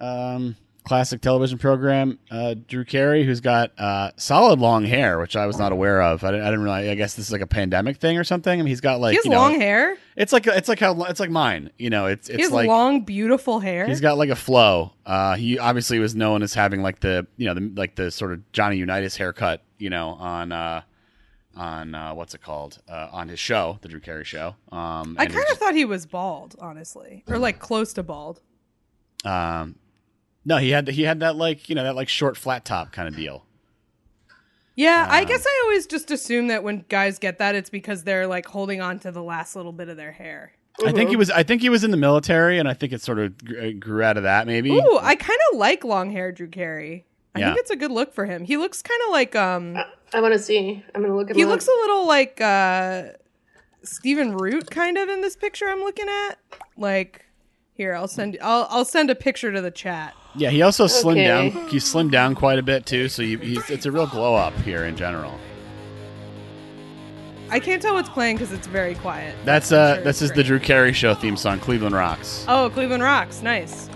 um, classic television program. Uh, Drew Carey, who's got uh, solid long hair, which I was not aware of. I didn't, I didn't realize. I guess this is like a pandemic thing or something. I mean, he's got like He has you know, long hair. It's like it's like how it's like mine. You know, it's it's He has like long, beautiful hair. He's got like a flow. Uh, he obviously was known as having like the you know the, like the sort of Johnny Unitas haircut. You know on uh, on uh, what's it called uh, on his show, the Drew Carey show. Um, I kind of thought he was bald, honestly, or like close to bald. um, no, he had he had that like you know that like short flat top kind of deal. Yeah, I Um, guess I always just assume that when guys get that, it's because they're like holding on to the last little bit of their hair. I think he was I think he was in the military, and I think it sort of grew out of that maybe. Ooh, I kind of like long hair, Drew Carey. I Yeah. think it's a good look for him. He looks kind of like um, I want to see. I'm gonna look at. he up. looks a little like uh, Stephen Root kind of in this picture I'm looking at. Like, here I'll send I'll I'll send a picture to the chat. Yeah, he also slimmed Okay. down. He slimmed down quite a bit too, so you, he's it's a real glow up here in general. I can't tell what's playing because it's very quiet. That's uh sure this it's is the. Drew Carey show theme song, Cleveland Rocks. Oh, Cleveland Rocks, nice.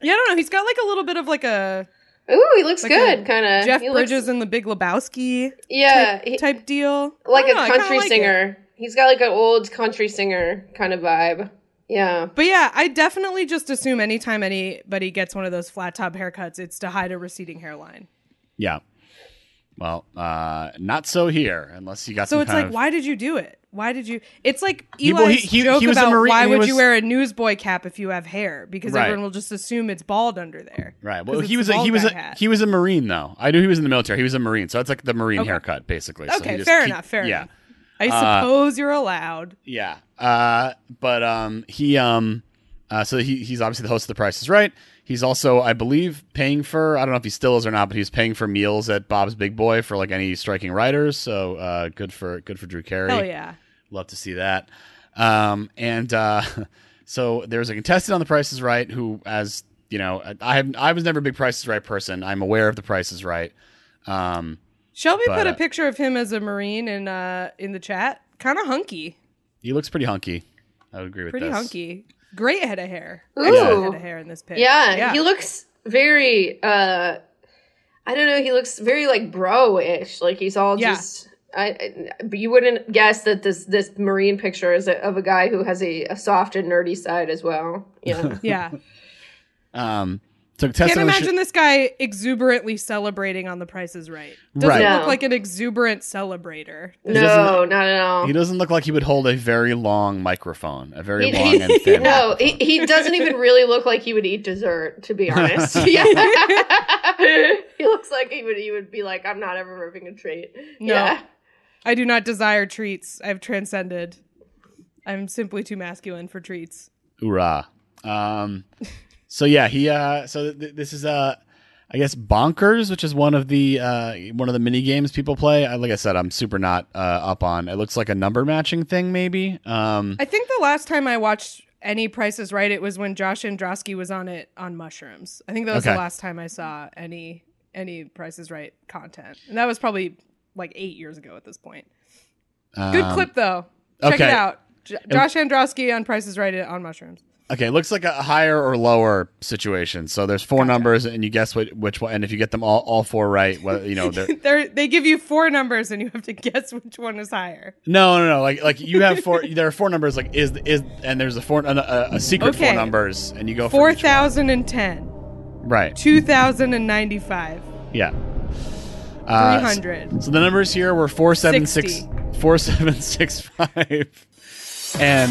Yeah, I don't know. He's got like a little bit of like a Ooh, he looks like good. Kind of. Jeff he Bridges looks, and the Big Lebowski Yeah, type, he- type deal. like a know, country like it. singer. He's got like an old country singer kind of vibe. Yeah. But yeah, I definitely just assume anytime anybody gets one of those flat top haircuts, it's to hide a receding hairline. Yeah. Well, uh, not so here, unless you got So some it's kind like, of- why did you do it? Why did you? It's like He- Eli's well, he- he- joke he was a about Marine- why would was- you wear a newsboy cap if you have hair? Because Right. everyone will just assume it's bald under there. Right. Well, he was a, he was a, hat. he was a marine though. I knew he was in the military. He was a marine, so it's like the marine Okay. haircut basically. So Okay, he just fair keep- enough, fair yeah. enough. I Uh, suppose you're allowed. Yeah. Uh, but um, he um, uh, so he he's obviously the host of The Price is Right. He's also, I believe, paying for. I don't know if he still is or not, but he's paying for meals at Bob's Big Boy for like any striking writers. So uh, good for good for Drew Carey. Oh yeah. Love to see that. Um, and uh, so there's a contestant on The Price is Right who, as you know, I have I was never a big Price is Right person. I'm aware of The Price is Right. Um, Shelby But, put a uh, picture of him as a marine in uh in the chat. Kind of hunky, he looks pretty hunky. I would agree with pretty this. hunky. Great head of hair. Ooh. Excellent head of hair in this pic. Yeah, he looks very uh I don't know, he looks very like bro-ish. Like he's all Yeah. just I, I but you wouldn't guess that this this marine picture is a, of a guy who has a, a soft and nerdy side as well. Yeah. Yeah. Um, so Can't contestant on the imagine this guy exuberantly celebrating on the Price is Right. Doesn't Right. look like an exuberant celebrator. No, doesn't- at all. He doesn't look like he would hold a very long microphone, a very He- long and thin. no, he, he doesn't even really look like he would eat dessert, to be honest. yeah. he looks like he would he would be like, I'm not ever ripping a treat. No. Yeah. I do not desire treats. I've transcended. I'm simply too masculine for treats. Hoorah. Um, so yeah, he. Uh, so th- this is uh, I guess bonkers, which is one of the uh, one of the mini games people play. I, like I said, I'm super not uh, up on. It looks like a number matching thing, maybe. Um, I think the last time I watched any Price is Right, it was when Josh Androsky was on it on mushrooms. I think that was Okay. the last time I saw any any Price is Right content, and that was probably like eight years ago at this point. Good um, clip though. Check okay. it out. J- Josh Androsky on Price is Right on mushrooms. Okay, it looks like a higher or lower situation. So there's four numbers, and you guess what, which one. And if you get them all, all four right, well, you know, they're, They're, they give you four numbers and you have to guess which one is higher. no, no, no. Like, like you have four. there are four numbers. Like, is is and there's a four, a, a, secret Okay. four numbers, and you go for Four thousand and ten, Right. two thousand and ninety-five, Yeah. three Uh, hundred. So the numbers here were four seven six 60. four seven six five, and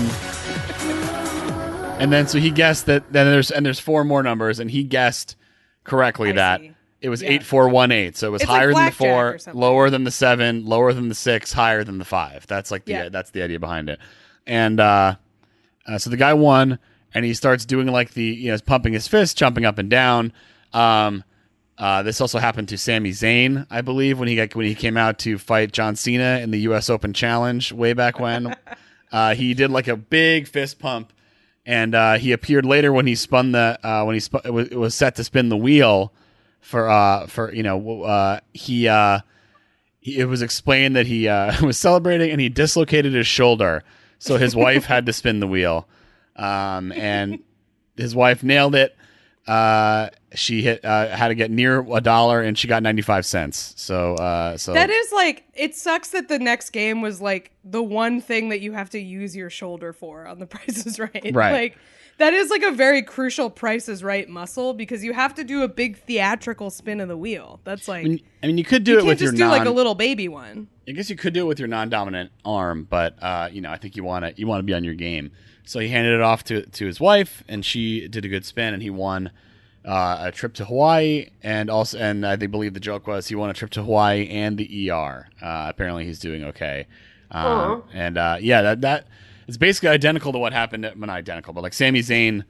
and then so he guessed that then there's and there's four more numbers, and he guessed correctly I that see. it was Yeah. eight four one eight. So it was It's like higher than the blackjack or four, something. lower than the seven, lower than the six, higher than the five. That's like the Yeah. that's the idea behind it. And uh, uh, so the guy won. and he starts doing like the you know pumping his fist, jumping up and down. Um, uh, this also happened to Sami Zayn, I believe, when he got when he came out to fight John Cena in the U.S. Open Challenge way back when. uh, he did like a big fist pump, and uh, he appeared later when he spun the uh, when he sp- it, was, it was set to spin the wheel for uh for you know uh he uh he, it was explained that he uh was celebrating and he dislocated his shoulder. So his wife had to spin the wheel. Um and his wife nailed it uh she hit uh had to get near a dollar and she got 95 cents so uh so That is like it sucks that the next game was like the one thing that you have to use your shoulder for on the prices Right. Right. Like that is like a very crucial Price is Right muscle because you have to do a big theatrical spin of the wheel. That's like I mean, I mean you could do you it with just your do non like a little baby one. I guess you could do it with your non-dominant arm, but uh, you know, I think you want to you want to be on your game. So he handed it off to to his wife, and she did a good spin, and he won uh, a trip to Hawaii, and also, and I think believe the joke was he won a trip to Hawaii and the ER. Uh, apparently, he's doing okay, um, and uh, yeah, that that is basically identical to what happened. At, well, not identical, but like Sami Zayn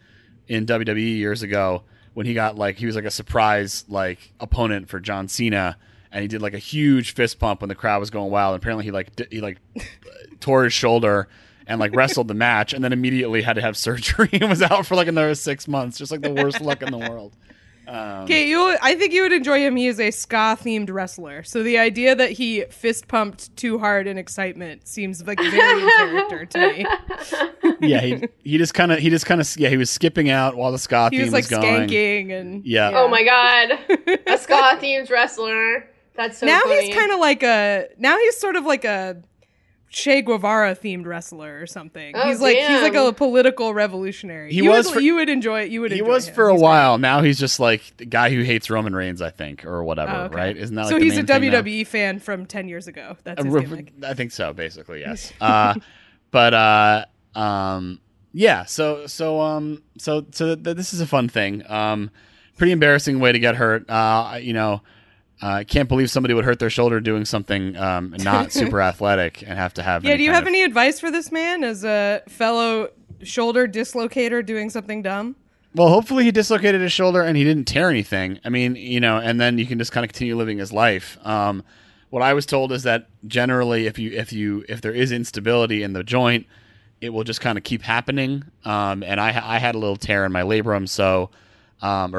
in WWE years ago when he got like he was like a surprise like opponent for John Cena and he did like a huge fist pump when the crowd was going wild and apparently he like di- he like tore his shoulder and like wrestled the match and then immediately had to have surgery and was out for like another 6 months just like the worst luck in the world. Um, Okay, you. I think you would enjoy him. He is a ska themed wrestler, so the idea that he fist pumped too hard in excitement seems like a very in character to me. yeah, he he just kind of he just kind of yeah, he was skipping out while the ska He theme was like going. skanking and Yeah. Oh my god, a ska themed wrestler. That's so now funny. he's kind of like a now he's sort of like a Che Guevara themed wrestler or something. Oh, he's like he's like a political revolutionary. He you was would, for- you would enjoy it. You would He enjoy was him. for a He's while. Now he's just like the guy who hates Roman Reigns, I think, or whatever, Oh, okay. right? Isn't that like so the he's a main thing now? WWE fan from ten years ago. That's Uh, his re- gimmick. I think so, basically, yes. Uh, but uh, um, yeah, so so um, so so th- this is a fun thing. Um, pretty embarrassing way to get hurt. Uh, you know, I can't believe somebody would hurt their shoulder doing something um, not super athletic and have to have. Yeah, do you have of- any advice for this man as a fellow shoulder dislocator doing something dumb? Well, hopefully he dislocated his shoulder and he didn't tear anything. I mean, you know, and then you can just kind of continue living his life. Um, what I was told is that generally, if you if you if there is instability in the joint, it will just kind of keep happening. Um, and I I had a little tear in my labrum, so um,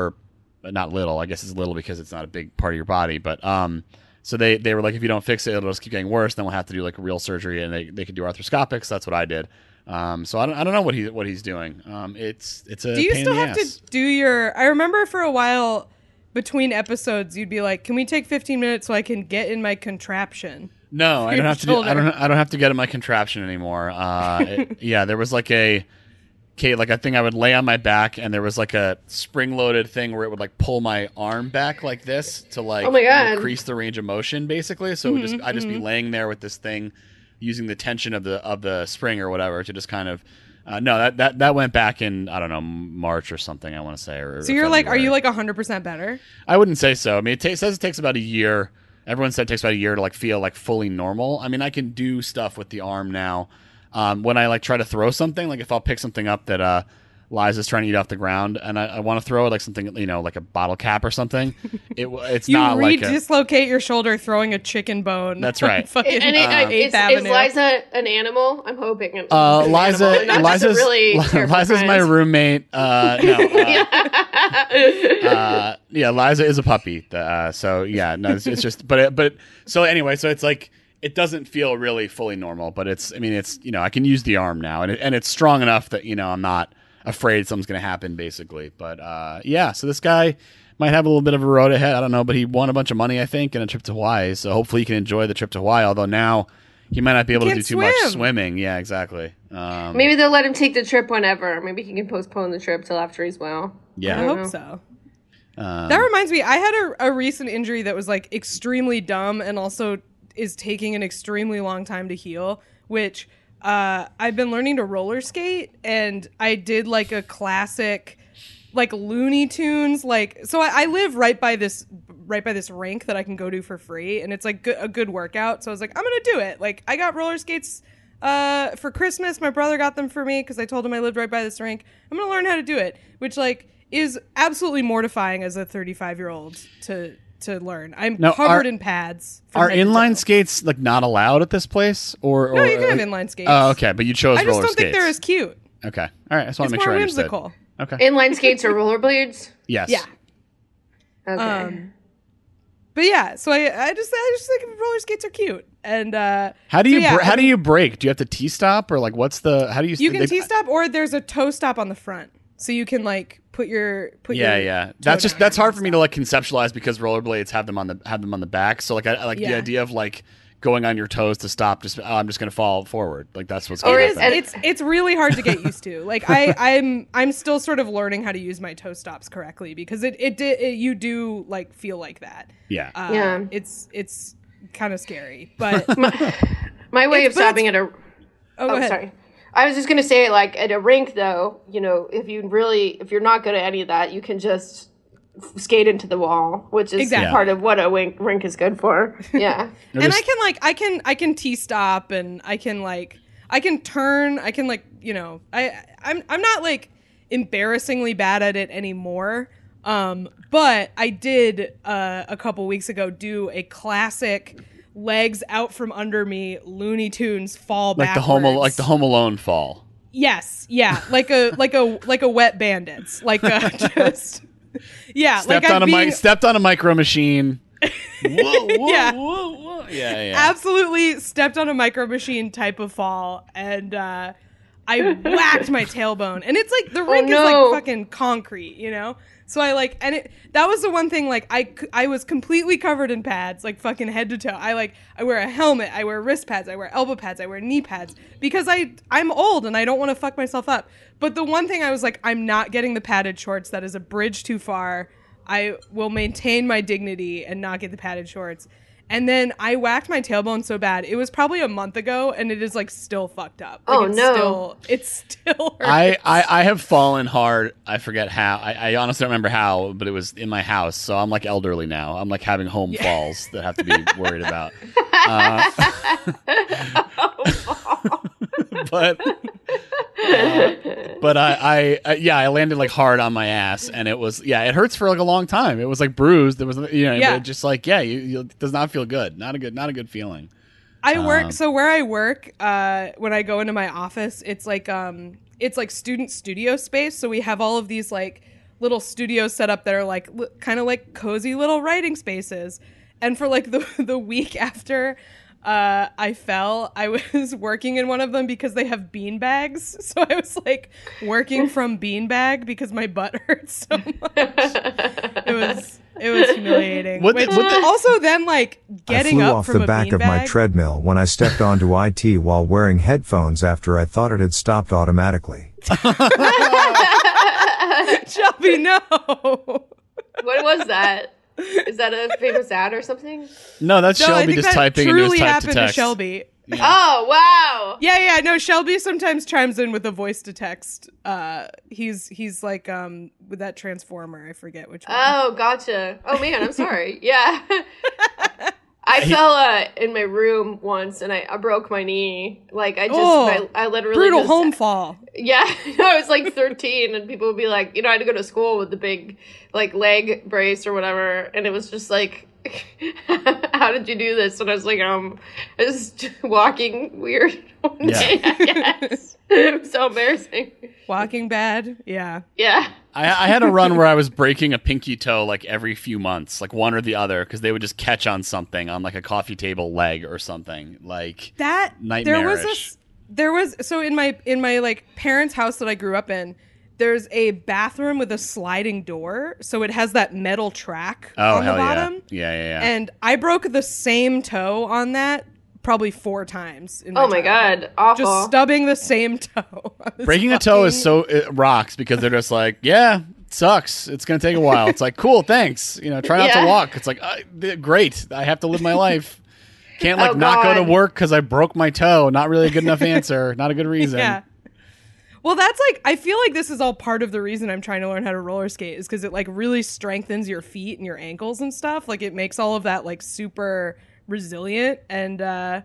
or not little, I guess it's little because it's not a big part of your body, but um, so they they were like, if you don't fix it, it'll just keep getting worse. Then we'll have to do like real surgery, and they they could do arthroscopics. That's what I did. Um, so I don't, I don't know what he what he's doing. Um, it's it's a Do you still have ass. to do your? I remember for a while between episodes, you'd be like, "Can we take 15 minutes so I can get in my contraption?" No, I don't have to. Do, I don't. I don't have to get in my contraption anymore. Uh, it- yeah, there was like a, okay, like I think I would lay on my back, and there was like a spring-loaded thing where it would like pull my arm back like this to like Oh increase the range of motion, basically. So it would just I'd just be laying there with this thing, using the tension of the of the spring or whatever to just kind of. Uh, no, that, that that went back in I don't know March or something. I want to say. Or So you're like, are you like 100 percent better? I wouldn't say so. I mean, it ta- says it takes about a year. Everyone said it takes about a year to like feel like fully normal. I mean, I can do stuff with the arm now. Um, when I like try to throw something, like if I'll pick something up that uh, Liza's trying to eat off the ground, and I, I want to throw it like something, you know, like a bottle cap or something. It it's You not like a, re-dislocate your shoulder throwing a chicken bone. That's right. fucking and it, uh, Eighth is, is Liza an animal? I'm hoping. It's uh, an Liza. animal, not just a Liza's really Li- terrible Liza's my roommate. Uh, no, uh, uh, yeah, Liza is a puppy. Uh, so yeah, no, it's, it's just, but it, but so anyway, so it's like it doesn't feel really fully normal, but it's, I mean, it's you know, I can use the arm now, and it, and it's strong enough that you know I'm not afraid something's going to happen, basically. But uh, yeah, so this guy might have a little bit of a road ahead. I don't know, but he won a bunch of money, I think, and a trip to Hawaii. So hopefully he can enjoy the trip to Hawaii. Although now he might not be able to do can't too much swimming. Yeah, exactly. Um, Maybe they'll let him take the trip whenever. Maybe he can postpone the trip till after he's well. yeah. I hope so. Um, That reminds me, I had a, a recent injury that was like extremely dumb and also is taking an extremely long time to heal, which uh, I've been learning to roller skate and I did like a classic like Looney Tunes like so I, I live right by this right by this rink that I can go to for free and it's like a good workout so I was like I'm gonna do it like I got roller skates uh, for Christmas, my brother got them for me because I told him I lived right by this rink. I'm gonna learn how to do it, which like is absolutely mortifying as a 35 year old to to learn. I'm Now, covered are- in pads. Are inline toe. skates like not allowed at this place? Or, No, you can have inline skates. Oh, okay, but you chose I just roller don't skates. think they're as cute. Okay, all right. I just want to make sure more I understood. whimsical. Okay. Inline skates or rollerblades? yes. Yeah. Okay. Um, but yeah, so I, I just I just think roller skates are cute, and uh, How do so you yeah, br- how I do you break? Do you have to T stop or like what's the how do you you can T stop or there's a toe stop on the front, so you can like put your put Yeah, your yeah. toe That's just that's hard for me to like conceptualize because rollerblades have them on the have them on the back. So like I, I like the idea of like going on your toes to stop. Just oh, I'm just gonna fall forward. Like that's what's Or going to is, and- it's it's really hard to get used to. Like I I'm I'm still sort of learning how to use my toe stops correctly because it it did it, you do like feel like that. Yeah. Uh, Yeah. It's it's kind of scary, but My way of stopping at a oh, go Oh, ahead. sorry. I was just gonna say, like at a rink, though, you know, if you really, if you're not good at any of that, you can just f- skate into the wall, which is Exactly. part of what a wink, rink is good for. Yeah. and I can like I can I can T stop and I can like I can turn I can like you know I I'm I'm not like embarrassingly bad at it anymore. Um, but I did uh, a couple weeks ago do a classic legs out from under me Looney Tunes fall like the backwards. home like the Home Alone fall. Yes, yeah, like a like a like a wet bandits, like a just yeah, Stepped like on I'm a being mic. Stepped on a micro machine. whoa, whoa, Yeah. whoa, whoa. Yeah, yeah. absolutely stepped on a micro machine type of fall and uh I whacked my tailbone. And it's like the rink is no. like fucking concrete, you know? So I like and it that was the one thing like I I was completely covered in pads, like fucking head to toe. I like I wear a helmet, I wear wrist pads, I wear elbow pads, I wear knee pads because I I'm old and I don't want to fuck myself up. But the one thing I was like I'm not getting the padded shorts. That is a bridge too far. I will maintain my dignity and not get the padded shorts. And then I whacked my tailbone so bad. It was probably a month ago, and it is like still fucked up. Like, Oh, it's no. Still, it's still. I, hurts. I, I have fallen hard. I forget how. I, I honestly don't remember how, but it was in my house. So I'm like elderly now. I'm like having home falls that have to be worried about. Uh, but uh, but I, I, I yeah I landed like hard on my ass and it was yeah it hurts for like a long time. It was like bruised. It was you know Yeah. just like yeah you, you it does not feel good. Not a good not a good feeling. I work Um, so where I work, uh, when I go into my office, it's like um, it's like student studio space. So we have all of these like little studios set up that are like li- kind of like cozy little writing spaces. And for like the the week after uh, I fell, I was working in one of them because they have bean bags. So I was like working from bean bag because my butt hurts so much. it was it was humiliating. What the- Which- what the- also then like I getting flew up off from the back of my treadmill when I stepped onto IT while wearing headphones after I thought it had stopped automatically. Shelby, no. What was that? Is that a famous ad or something? No, that's No, Shelby just that typing into his truly type to happened to, text. Shelby. Oh wow! Yeah, yeah, no. Shelby sometimes chimes in with a voice to text. Uh, he's he's like um with that transformer. I forget which one. Oh, gotcha. Oh man, I'm sorry. Yeah. I fell uh, in my room once and I, I broke my knee. Like I just, Oh, I, I literally Brutal just- home fall. Yeah, I was like 13, and people would be like, you know, I had to go to school with the big, like, leg brace or whatever, and it was just like, how did you do this? And I was like, um, I was just walking weird one Yeah. day, I guess. it was so embarrassing. Walking bad. Yeah. Yeah. I, I had a run where I was breaking a pinky toe like every few months, like one or the other, because they would just catch on something on like a coffee table leg or something. Like That there was Nightmarish. this. There was so in my in my like parents' house that I grew up in. There's a bathroom with a sliding door, so it has that metal track oh on the bottom. yeah, yeah, yeah, yeah. And I broke the same toe on that probably four times. In my Oh my childhood. god, awful. Just stubbing the same toe. I was Breaking a toe is so it rocks because they're just like, yeah, it sucks. It's gonna take a while. It's like, cool, thanks. You know, try not Yeah. to walk. It's like, uh, great. I have to live my life. Can't like Oh, not go to work because I broke my toe. Not really a good enough answer. Not a good reason. Yeah. Well, that's like I feel like this is all part of the reason I'm trying to learn how to roller skate is because it like really strengthens your feet and your ankles and stuff. Like it makes all of that like super resilient and uh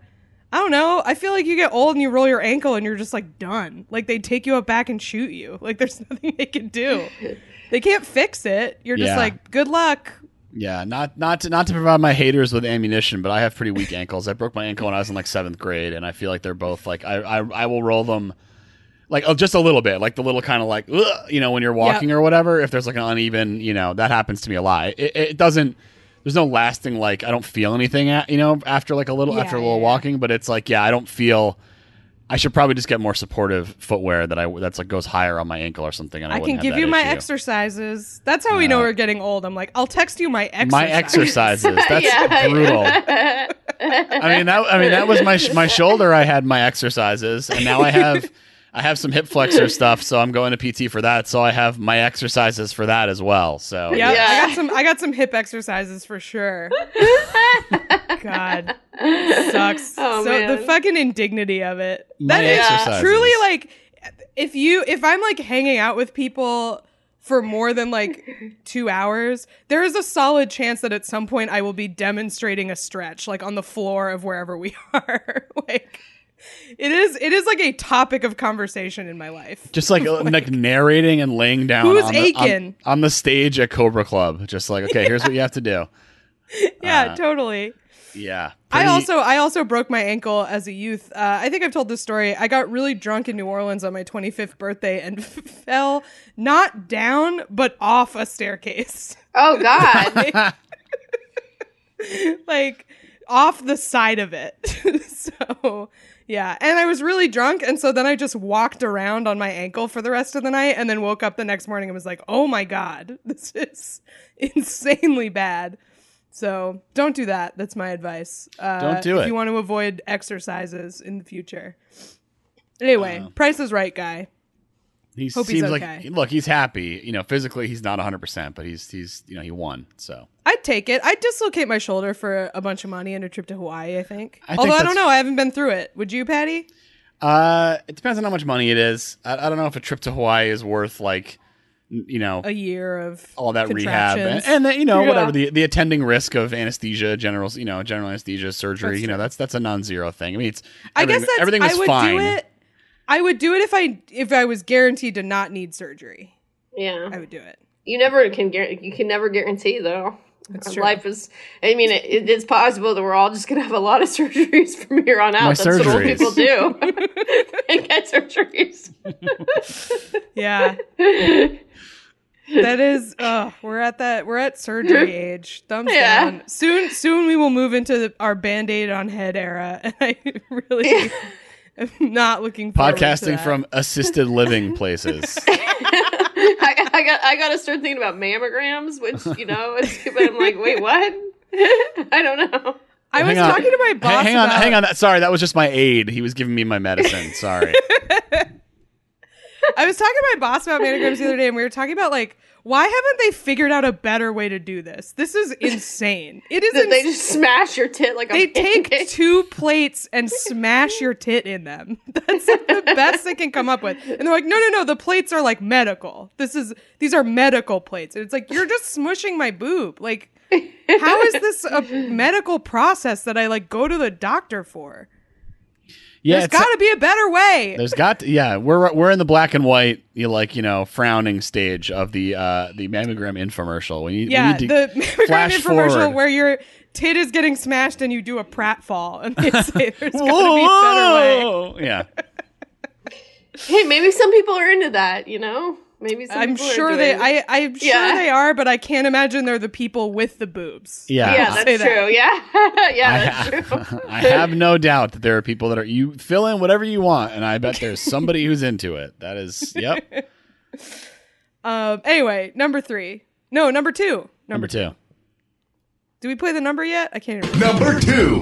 I don't know. I feel like you get old and you roll your ankle and you're just like done. Like they take you up back and shoot you. Like there's nothing they can do. They can't fix it. You're just Yeah. like, good luck. Yeah, not not to not to provide my haters with ammunition, but I have pretty weak ankles. I broke my ankle when I was in like seventh grade, and I feel like they're both like I I, I will roll them like oh, just a little bit, like the little kind of like "Ugh," you know when you're walking or whatever. If there's like an uneven, you know that happens to me a lot. It, it doesn't. There's no lasting like I don't feel anything at you know after like a little Yeah, after a little yeah, walking, but it's like yeah I don't feel. I should probably just get more supportive footwear that I that's like goes higher on my ankle or something. And I, I, can give you my issue. exercises. That's how we know uh, we're getting old. I'm like, I'll text you my exercises. my exercises. That's Yeah. brutal. I mean that. I mean that was my sh- my shoulder. I had my exercises, and now I have I have some hip flexor stuff. So I'm going to PT for that. So I have my exercises for that as well. So Yeah, Yeah. I got some. I got some hip exercises for sure. God, sucks. Oh, so the fucking indignity of it. My That is exercises. truly like, if you if I'm like hanging out with people for more than like two hours, there is a solid chance that at some point I will be demonstrating a stretch, like on the floor of wherever we are. like, it is. It is like a topic of conversation in my life. just like like narrating and laying down Who's on the, on, on the stage at Cobra Club. Just like okay, here's what you have to do. yeah, Uh, totally. Yeah, I also I also broke my ankle as a youth. Uh, I think I've told this story. I got really drunk in New Orleans on my 25th birthday and fell not down but off a staircase, Oh God. like off the side of it. so yeah, and I was really drunk, and so then I just walked around on my ankle for the rest of the night, and then woke up the next morning and was like, "Oh my god, this is insanely bad." So don't do that. That's my advice. Uh, Don't do if it. you want to avoid exercises in the future. Anyway, Price is Right guy. he hope he's seems okay. like look, he's happy. You know, physically he's not 100, percent but he's he's you know he won. So I'd take it. I'd dislocate my shoulder for a bunch of money and a trip to Hawaii. I think. I think Although I don't know. I haven't been through it. Would you, Patty? uh, it depends on how much money it is. I, I don't know if a trip to Hawaii is worth like n- you know A year of all that rehab and, contraptions. and then you know Yeah. whatever the the attending risk of anesthesia, general you know general anesthesia surgery. That's you know that's that's a non-zero thing. I mean, it's I guess everything- that's. everything I would fine. do it. I would do it if I if I was guaranteed to not need surgery. yeah. I would do it. You never can guar- you can never guarantee though. That's true. Life is. I mean, it, it- it's possible that we're all just gonna have a lot of surgeries from here on out. My That's what old people do. they get surgeries. Yeah. that is uh we're at that we're at surgery age. Thumbs Yeah. down. Soon soon we will move into the, our band-aid on head era and I really am not looking forward to Podcasting that. from assisted living places. I, I got I got to start thinking about mammograms, which you know, it's, but I'm like, wait, what? I don't know. I was on. talking to my Hang- boss hang on, about, hang on. That- Sorry, that was just my aide. He was giving me my medicine. Sorry. I was talking to my boss about mammograms the other day and we were talking about like why haven't they figured out a better way to do this? This is insane. It is they just smash your tit like a they take pancake. two plates and smash your tit in them. That's like the best they can come up with. And they're like, no, no, no, the plates are like medical. This is these are medical plates. And it's like, you're just smushing my boob. Like, how is this a medical process that I like go to the doctor for? Yeah, There's it's- got to be a better way. There's got to, yeah, we're we're in the black and white, you like you know, frowning stage of the uh the mammogram infomercial. We need, Yeah, we need the mammogram flash infomercial forward. where your tit is getting smashed and you do a pratfall, and they say there's got to be a better way. Yeah, Hey, maybe some people are into that. You know, maybe some I'm people are sure they. I, I'm sure Yeah. they are, but I can't imagine they're the people with the boobs. yeah. Yeah, I'll that's that. true. Yeah, yeah, I, that's ha- true. I have no doubt that there are people that are you fill in whatever you want, and I bet there's somebody who's into it. That is, yep, Um. Anyway, number three. No, number two. number two. Do we play the number yet? I can't remember. Number two.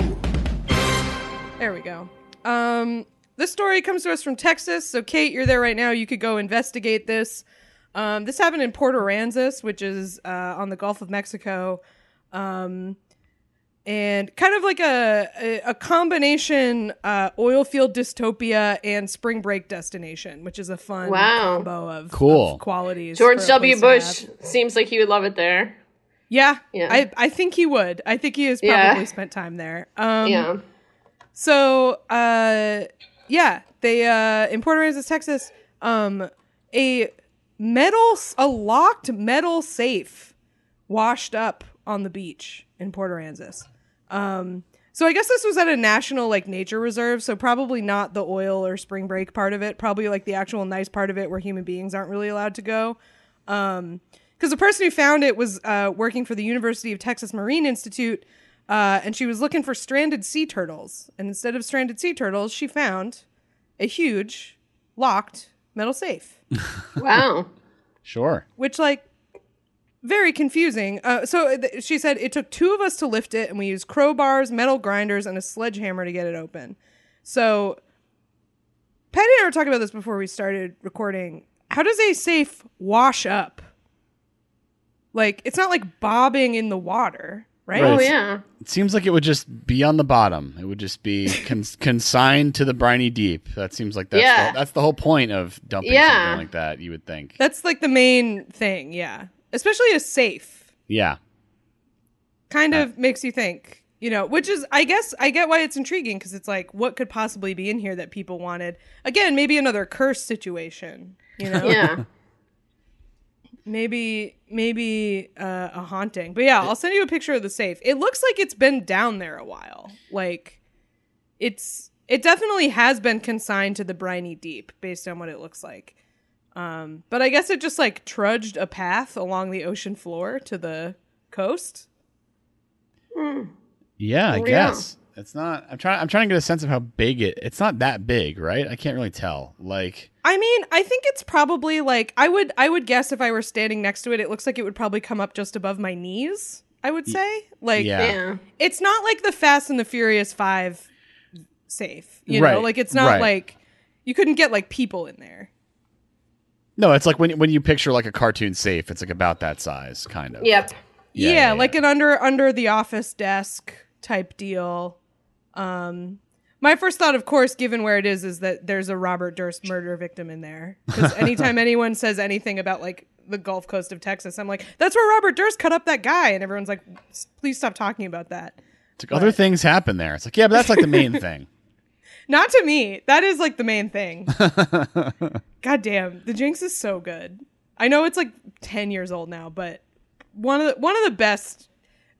There we go. Um. This story comes to us from Texas. So, Kate, you're there right now. You could go investigate this. Um, this happened in Port Aransas, which is uh, on the Gulf of Mexico. Um, and kind of like a, a, a combination uh, oil field dystopia and spring break destination, which is a fun Wow. combo of, Cool. of qualities. George for a W. place to Bush seems like he would love it there. Yeah, Yeah. I, I think he would. I think he has probably Yeah. spent time there. Um, yeah. So, uh, yeah, they uh, in Port Aransas, Texas, um, a metal, a locked metal safe washed up on the beach in Port Aransas. Um, so I guess this was at a national like nature reserve, so probably not the oil or spring break part of it. Probably like the actual nice part of it where human beings aren't really allowed to go. Um, because the person who found it was uh, working for the University of Texas Marine Institute, uh, and she was looking for stranded sea turtles. And instead of stranded sea turtles, she found a huge locked metal safe, Wow. Sure. which like very confusing. Uh, so th- she said it took two of us to lift it, and we used crowbars, metal grinders, and a sledgehammer to get it open. So Patty and I were talking about this before we started recording. How does a safe wash up? Like it's not like bobbing in the water, right? Right. Oh yeah. It seems like it would just be on the bottom. It would just be cons- consigned to the briny deep. That seems like that's Yeah. the, that's the whole point of dumping Yeah. something like that. You would think. That's like the main thing, yeah. Especially a safe. Yeah. Kind uh, of makes you think, you know, which is I guess I get why it's intriguing because it's like what could possibly be in here that people wanted. Again, maybe another curse situation, you know? Yeah. maybe maybe uh, a haunting. But yeah, I'll send you a picture of the safe. It looks like it's been down there a while. Like it's it definitely has been consigned to the briny deep based on what it looks like. Um, but I guess it just like trudged a path along the ocean floor to the coast. Yeah, I Oh, yeah. guess. It's not I'm trying I'm trying to get a sense of how big it it's not that big, right? I can't really tell. Like I mean, I think it's probably like I would I would guess if I were standing next to it, it looks like it would probably come up just above my knees. I would say, like, yeah. Yeah. it's not like the Fast and the Furious Five safe. You know, like it's not right. like you couldn't get like people in there. No, it's like when when you picture like a cartoon safe, it's like about that size kind of. Yep. Yeah, Yeah, yeah, like yeah. an under under the office desk type deal. Um, my first thought, of course, given where it is, is that there's a Robert Durst murder victim in there. Because anytime anyone says anything about like the Gulf Coast of Texas, I'm like, that's where Robert Durst cut up that guy, and everyone's like, please stop talking about that. It's like other things happen there. It's like, yeah, but that's like the main thing. Not to me. That is like the main thing. God damn, the Jinx is so good. I know it's like ten years old now, but one of the one of the best.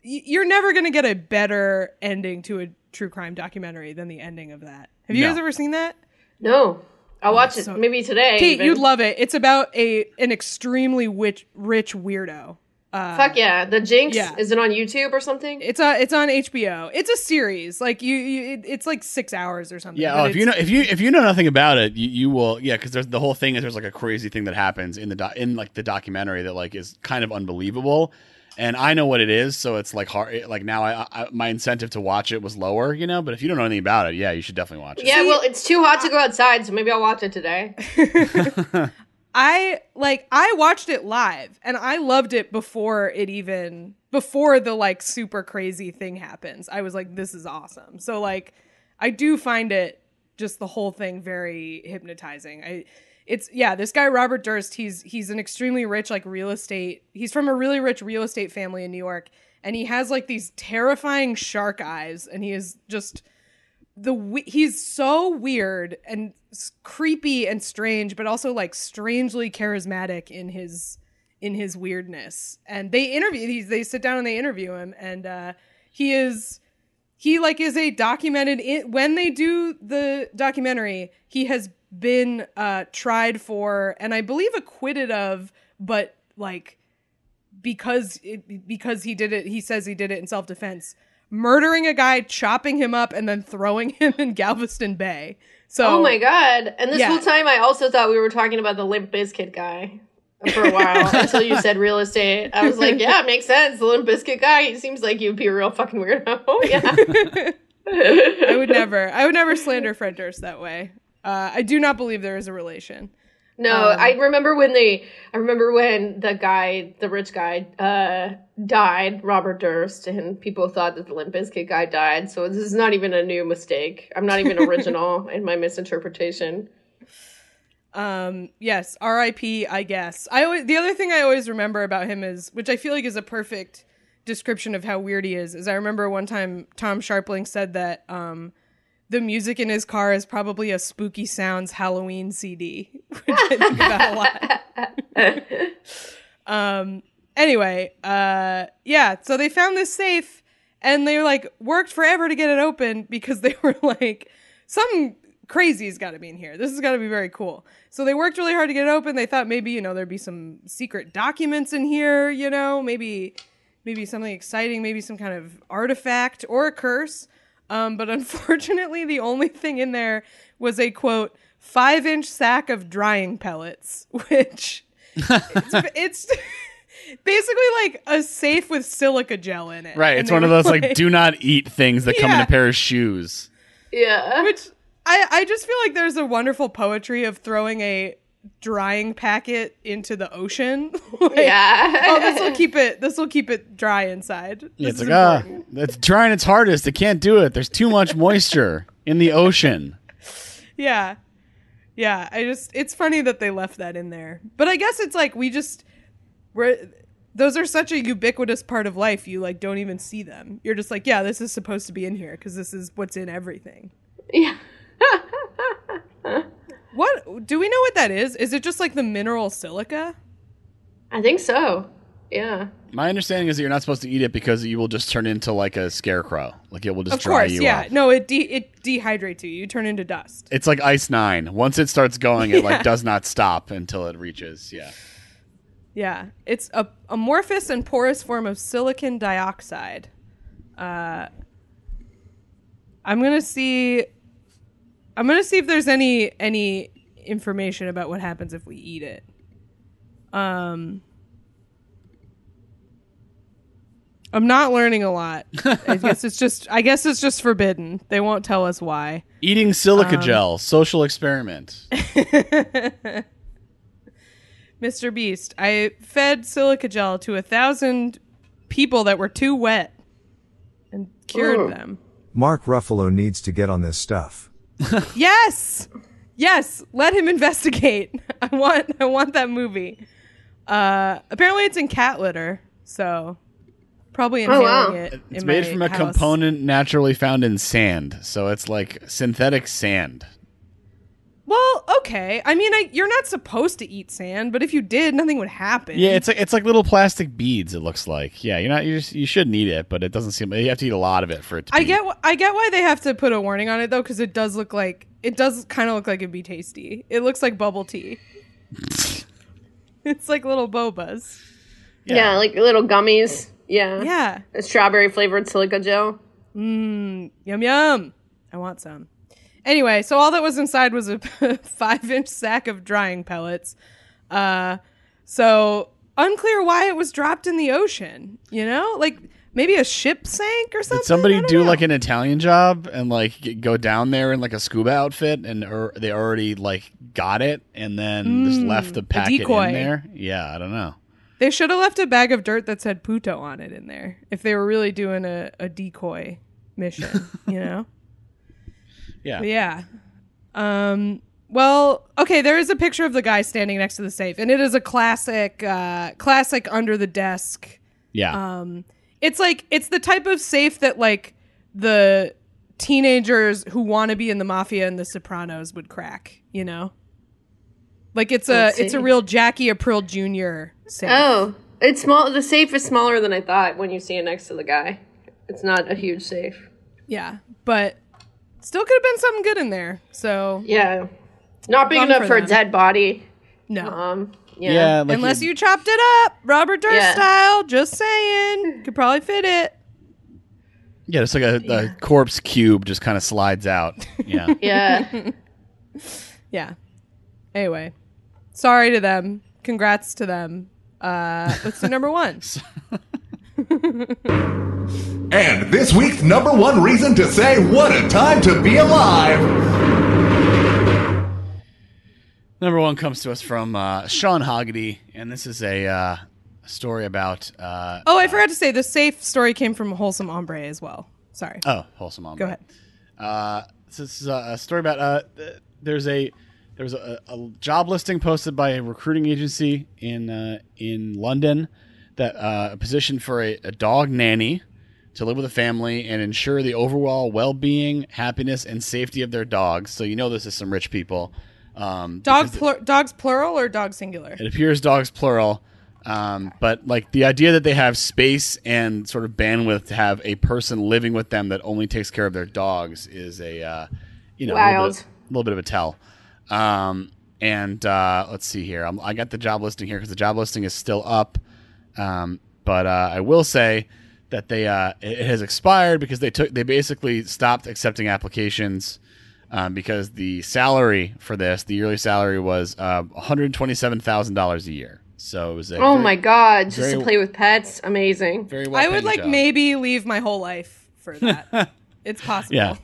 y- You're never gonna get a better ending to a true crime documentary than the ending of that. Have you No. guys ever seen that? No. I'll watch it maybe today. Kate, even. you'd love it. It's about a an extremely rich rich weirdo. Uh, Fuck yeah. The Jinx. yeah. Is it on YouTube or something? It's a it's on HBO. It's a series. Like you, you it, it's like six hours or something. Yeah. Oh, if you know if you if you know nothing about it, you, you will. Yeah, because there's the whole thing is there's like a crazy thing that happens in the do- in like the documentary that like is kind of unbelievable. And I know what it is, so it's like hard. Like now, I, I my incentive to watch it was lower, you know. But if you don't know anything about it, yeah, you should definitely watch it. yeah, well, it's too hot to go outside, so maybe I'll watch it today. I like I watched it live and I loved it before it even before the like super crazy thing happens. I was like this is awesome. So like I do find it just the whole thing very hypnotizing. I it's yeah, this guy Robert Durst, he's he's an extremely rich like real estate. He's from a really rich real estate family in New York and he has like these terrifying shark eyes and he is just the he's so weird and creepy and strange but also like strangely charismatic in his in his weirdness and they interview these they sit down and they interview him and uh he is he like is a documented in, when they do the documentary he has been uh tried for and i believe acquitted of but like because it, because he did it he says he did it in self-defense murdering a guy chopping him up and then throwing him in galveston bay so oh my god. And this Yeah. whole time I also thought we were talking about the Limp Bizkit guy for a while until you said real estate. I was like, yeah, it makes sense. The Limp Bizkit guy, he seems like you'd be a real fucking weirdo. yeah. i would never i would never slander fred durst that way uh, i do not believe there is a relation No, Um, I remember when they. I remember when the guy, the rich guy, uh, died, Robert Durst, and people thought that the Limp Bizkit guy died. So this is not even a new mistake. I'm not even original in my misinterpretation. Um, yes, R.I.P. I guess. I always the other thing I always remember about him is, which I feel like is a perfect description of how weird he is, is I remember one time Tom Scharpling said that um, the music in his car is probably a Spooky Sounds Halloween CD, which I think about a lot. um. Anyway, uh, yeah. So they found this safe, and they like worked forever to get it open because they were like, something crazy's got to be in here. This has got to be very cool. So they worked really hard to get it open. They thought maybe you know there'd be some secret documents in here. You know, maybe maybe something exciting, maybe some kind of artifact or a curse. Um, but unfortunately, the only thing in there was a quote five inch sack of drying pellets, which it's, it's basically like a safe with silica gel in it. Right. And It's one of those like do not eat things that come in a pair of shoes. Yeah. which I I just feel like there's a wonderful poetry of throwing a drying packet into the ocean. Like, yeah. oh, this will keep it. This will keep it dry inside. Yeah, This it's like ah, important. it's trying its hardest. It can't do it. There's too much moisture in the ocean. Yeah. Yeah. I just it's funny that they left that in there. But I guess it's like we just we're those are such a ubiquitous part of life. You like don't even see them. You're just like, yeah, this is supposed to be in here because this is what's in everything. yeah. What do we know what that is? Is it just like the mineral silica? I think so. Yeah. My understanding is that you're not supposed to eat it because you will just turn into like a scarecrow. Like it will just Of dry course, you yeah. up. No, it de- it dehydrates you. You turn into dust. It's like Ice Nine. Once it starts going, it Yeah. like does not stop until it reaches. Yeah. Yeah, it's a amorphous and porous form of silicon dioxide. Uh, I'm gonna see. I'm gonna see if there's any any information about what happens if we eat it. Um, I'm not learning a lot. I guess it's just. I guess it's just forbidden. They won't tell us why. Eating silica Um, gel, social experiment. Mr. Beast, I fed silica gel to a thousand people that were too wet and cured Ooh. them. Mark Ruffalo needs to get on this stuff. Yes, yes. Let him investigate. I want. I want that movie. Uh, apparently, it's in cat litter, so probably inhaling wow. it. It's in made my from a house. component naturally found in sand, so it's like synthetic sand. Well, okay. I mean, I, you're not supposed to eat sand, but if you did, nothing would happen. Yeah, it's like it's like little plastic beads. It looks like. Yeah, you're not you just, you shouldn't eat it, but it doesn't seem you have to eat a lot of it for it to. I be- get wh- I get why they have to put a warning on it though, because it does look like it does kind of look like it'd be tasty. It looks like bubble tea. it's like little bobas. yeah. like little gummies. Yeah. Yeah. A strawberry flavored silica gel. Mmm. Yum yum. I want some. Anyway, so all that was inside was a five inch sack of drying pellets. Uh, so unclear why it was dropped in the ocean. You know, like maybe a ship sank or something. Did somebody don't know. like an Italian job and like g- go down there in like a scuba outfit and or they already like got it and then just left the packet Mm, in there? Yeah, I don't know. They should have left a bag of dirt that said Puto on it in there if they were really doing a, a decoy mission, you know? Yeah. But yeah. Um well, okay, there is a picture of the guy standing next to the safe, and it is a classic uh classic under the desk. Yeah. Um it's like it's the type of safe that like the teenagers who want to be in the mafia and the sopranos would crack, you know? Like it's a it's a real Jackie Aprile Jr. safe. Oh, it's small. The safe is smaller than I thought when you see it next to the guy. It's not a huge safe. Yeah, but still could have been something good in there. So Yeah. Not big enough for for, a dead body. no, Um, yeah. yeah, like unless you, you chopped it up, Robert Durst Yeah. style. Just saying, could probably fit it. yeah, it's like a, a corpse cube just kind of slides out. Yeah. Yeah. Yeah. Anyway, sorry to them. Congrats to them. Uh, let's do number one. And this week's number one reason to say what a time to be alive. Number one comes to us from uh, Sean Haggerty, and this is a uh, story about. Uh, Oh, I forgot to say the safe story came from Wholesome Ombre as well. Sorry. oh, wholesome Ombre. Go ahead. Uh, this is a, a story about. Uh, th- there's a there was a, a job listing posted by a recruiting agency in uh, in London that uh, a position for a, a dog nanny to live with a family and ensure the overall well-being, happiness, and safety of their dogs. So you know this is some rich people. Um, Dog because plur- dogs plural or dog singular? it appears dogs plural, um, but like the idea that they have space and sort of bandwidth to have a person living with them that only takes care of their dogs is a uh, you know a little, bit, a little bit of a tell. Um, and uh, let's see here. I'm, I got the job listing here because the job listing is still up. Um, but uh, I will say that they uh, it it has expired because they took they basically stopped accepting applications um, because the salary for this the yearly salary was uh, one hundred twenty seven thousand dollars a year. So it was a Oh very- my god, just to play with pets, amazing. very well I would like job. maybe leave my whole life for that. it's possible. Yeah.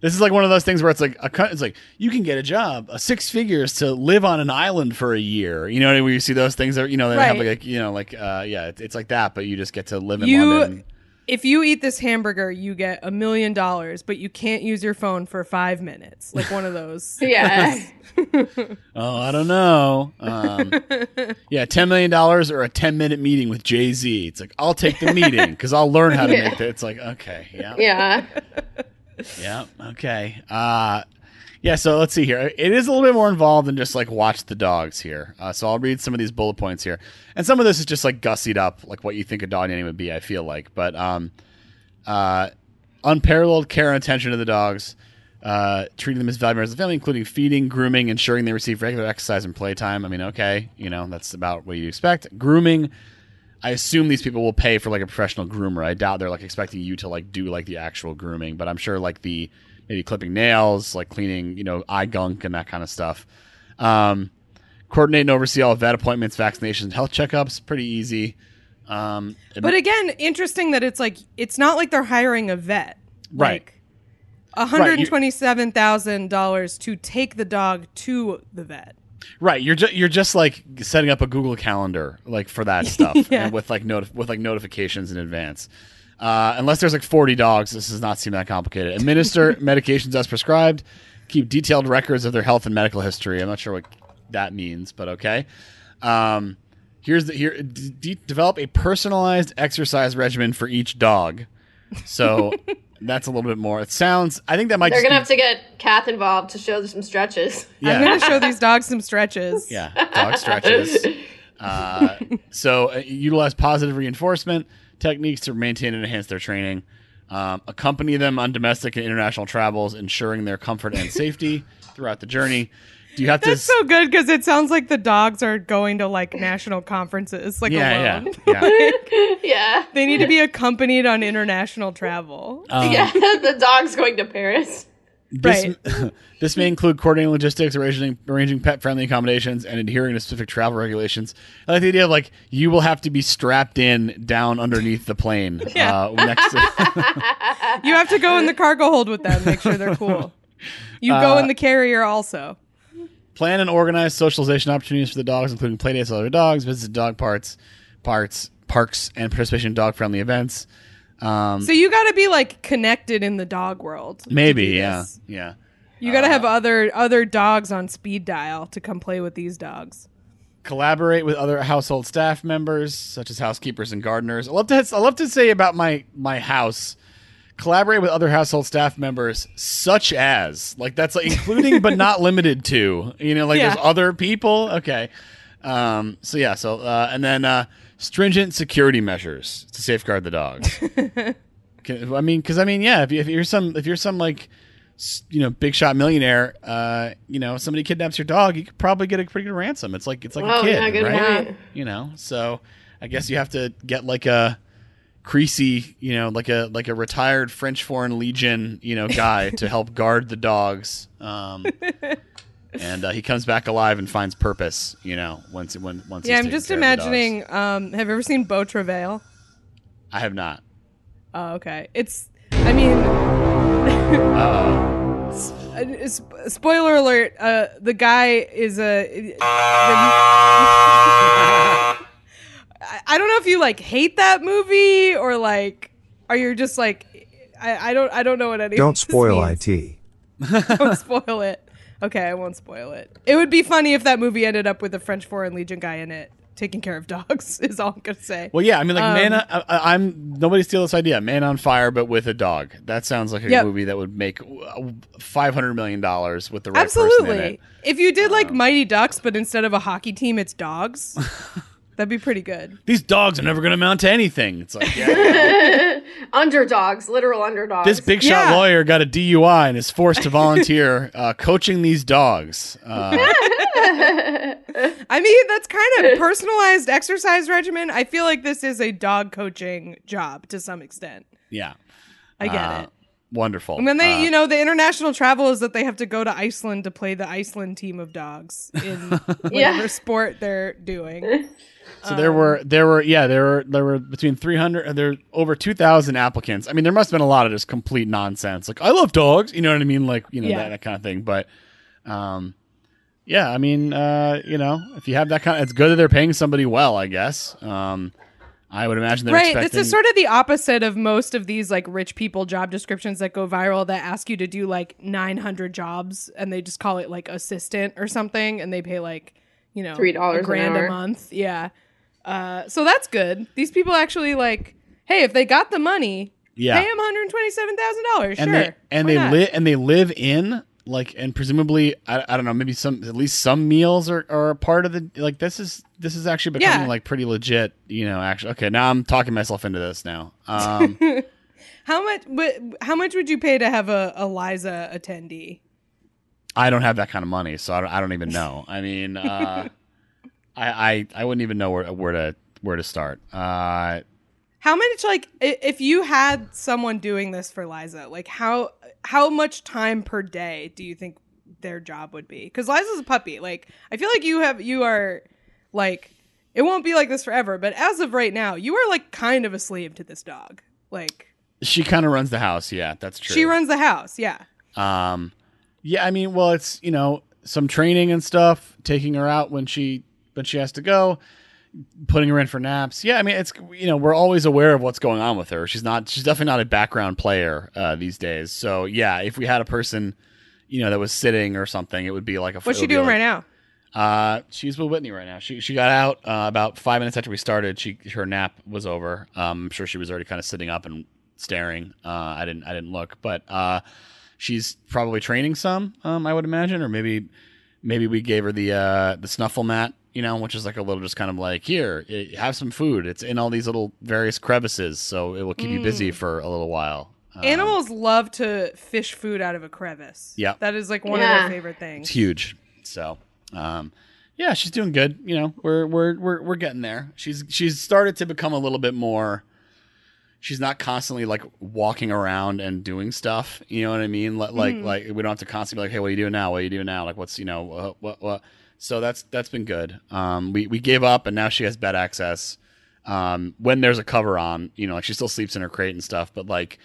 This is like one of those things where it's like a it's like you can get a job, a six figures to live on an island for a year. You know, what I mean? where you see those things that you know they have Right. like, you know like uh, yeah, it's, it's like that, but you just get to live in You London. if you eat this hamburger, you get a million dollars, but you can't use your phone for five minutes. Like one of those. Yeah. Oh, I don't know. Um, yeah, ten million dollars or a ten minute meeting with Jay Z. It's like I'll take the meeting because I'll learn how to Yeah. make that. It's like okay, yeah, yeah. Yeah, okay. Uh, yeah, so let's see here. It is a little bit more involved than just like watch the dogs here. Uh, so I'll read some of these bullet points here, and some of this is just like gussied up, like what you think a dog nanny would be. I feel like, but um, uh, unparalleled care and attention to the dogs, uh, treating them as valuable members of the family, including feeding, grooming, ensuring they receive regular exercise and playtime. I mean, okay, you know that's about what you expect. Grooming. I assume these people will pay for like a professional groomer. I doubt they're like expecting you to like do like the actual grooming, but I'm sure like the maybe clipping nails, like cleaning, you know, eye gunk and that kind of stuff. Um, coordinate and oversee all vet appointments, vaccinations, health checkups. Pretty easy. Um, But again, interesting that it's like it's not like they're hiring a vet. Right. Like, one hundred twenty-seven thousand dollars to take the dog to the vet. Right, you're just you're just like setting up a Google Calendar like for that stuff, Yeah. and with like notif- with like notifications in advance. Uh, unless there's like 40 dogs, this does not seem that complicated. Administer medications as prescribed. Keep detailed records of their health and medical history. I'm not sure what that means, but okay. Um, here's the here. D- de- develop a personalized exercise regimen for each dog. So that's a little bit more. It sounds. I think that might. They're just gonna be- have to get Kath involved to show some stretches. Yeah. I'm gonna show these dogs some stretches. Yeah, dog stretches. Uh, so uh, utilize positive reinforcement techniques to maintain and enhance their training. Um, accompany them on domestic and international travels, ensuring their comfort and safety throughout the journey. Do you have That's to? so good because it sounds like the dogs are going to like national conferences, like yeah, alone. yeah, yeah. yeah. They need to be accompanied on international travel. Um, yeah. the dog's going to Paris. This, Right. this may include coordinating logistics, arranging, arranging pet-friendly accommodations, and adhering to specific travel regulations. I like the idea of like you will have to be strapped in down underneath the plane Yeah. uh, next to. You have to go in the cargo hold with them, make sure they're cool. You go in the carrier also. Plan and organize socialization opportunities for the dogs, including playdates with other dogs, visit dog parts, parts, parks, and participation in dog-friendly events. Um, So you got to be like connected in the dog world. maybe, yeah, yeah. You got to have other other dogs on speed dial to come play with these dogs. Collaborate with other household staff members, such as housekeepers and gardeners. I love to. I love to say about my my house. Collaborate with other household staff members, such as like that's like including but not limited to. You know, like Yeah. there's other people. Okay. Um, so yeah. So uh, and then uh, stringent security measures to safeguard the dogs. I mean, because I mean, yeah. If, you, if you're some, if you're some like, you know, big shot millionaire, uh, you know, somebody kidnaps your dog, you could probably get a pretty good ransom. It's like it's like a Oh, kid, yeah, good right? You know, so I guess you have to get like a creasy, you know, like a like a retired French Foreign Legion, you know, guy to help guard the dogs. Um, and uh, he comes back alive and finds purpose, you know, once when once. Yeah, I'm just care of the dogs. imagining. Um, have you ever seen Beau Travail? I have not. Oh, okay. It's. I mean, s- spoiler alert. Uh, the guy is a. I I don't know if you like hate that movie or like, are you just like, I, I don't I don't know what any. of Don't this spoil means. IT. Don't spoil it. Okay, I won't spoil it. It would be funny if that movie ended up with a French Foreign Legion guy in it. taking care of dogs. Is all I'm gonna say. Well, yeah, I mean, like Um, Man, I, I- I'm nobody steal this idea. Man on Fire, but with a dog. That sounds like a Yep. movie that would make five hundred million dollars with the right person in Absolutely. it. If you did like Mighty Ducks, but instead of a hockey team, it's dogs. that'd be pretty good. These dogs are never going to amount to anything. It's like yeah, underdogs, literal underdogs. this big shot Yeah. lawyer got a DUI and is forced to volunteer uh, coaching these dogs. Uh, I mean, that's kind of personalized exercise regimen. I feel like this is a dog coaching job to some extent. yeah, I get Uh, it. Wonderful. And then they, Uh, you know, the international travel is that they have to go to Iceland to play the Iceland team of dogs in whatever Yeah. sport they're doing. So there were there were yeah there were there were between 300 there were over 2000 applicants. I mean there must have been a lot of just complete nonsense. Like I love dogs, you know what I mean like you know Yeah. that, that kind of thing, but um yeah, I mean uh you know, if you have that kind of it's good that they're paying somebody well, I guess. Um I would imagine they're right. expecting This is sort of the opposite of most of these like rich people job descriptions that go viral that ask you to do like 900 jobs and they just call it like assistant or something and they pay like, you know, $3 a an grand a month. Yeah. Uh, so that's good. These people actually like, hey, if they got the money, Yeah. pay them $127,000. Sure. and they and Why they live and they live in like and presumably I, I don't know maybe some at least some meals are, are a part of the like this is this is actually becoming Yeah. like pretty legit you know actually okay now I'm talking myself into this now um How much? What, how much would you pay to have a Liza attendee? I don't have that kind of money so I don't, I don't even know I mean uh I, I I wouldn't even know where where to where to start uh How much? Like, if you had someone doing this for Liza, like how how much time per day do you think their job would be? Because Liza's a puppy. Like, I feel like you have you are like it won't be like this forever. But as of right now, you are like kind of a slave to this dog. Like, she kind of runs the house yeah that's true she runs the house. Yeah. Um, yeah, I mean, well, it's you know some training and stuff, taking her out when she when she has to go, putting her in for naps. Yeah, I mean, it's you know we're always aware of what's going on with her. She's not she's definitely not a background player uh, these days. So yeah, if we had a person, you know, that was sitting or something, it would be like a. What's she doing right now? Uh, she's with Whitney right now. She she got out uh, about five minutes after we started. She her nap was over. Um, I'm sure she was already kind of sitting up and staring. Uh, I didn't I didn't look, but uh, she's probably training some. Um, I would imagine, or maybe maybe we gave her the uh the snuffle mat. You know, which is like a little just kind of like here, have some food. It's in all these little various crevices, so it will keep you Mm. busy for a little while. Um, Animals love to fish food out of a crevice. Yeah. That is like one Yeah. of their favorite things. It's huge. So, um, yeah, she's doing good. You know, we're we're we're we're getting there. She's she's started to become a little bit more. She's not constantly like walking around and doing stuff. You know what I mean? Like like, like we don't have to constantly be like, hey, what are you doing now? What are you doing now? Like, what's you know uh, what what. So that's that's been good. Um, we we gave up and now she has bed access. Um, when there's a cover on, you know, like she still sleeps in her crate and stuff, but like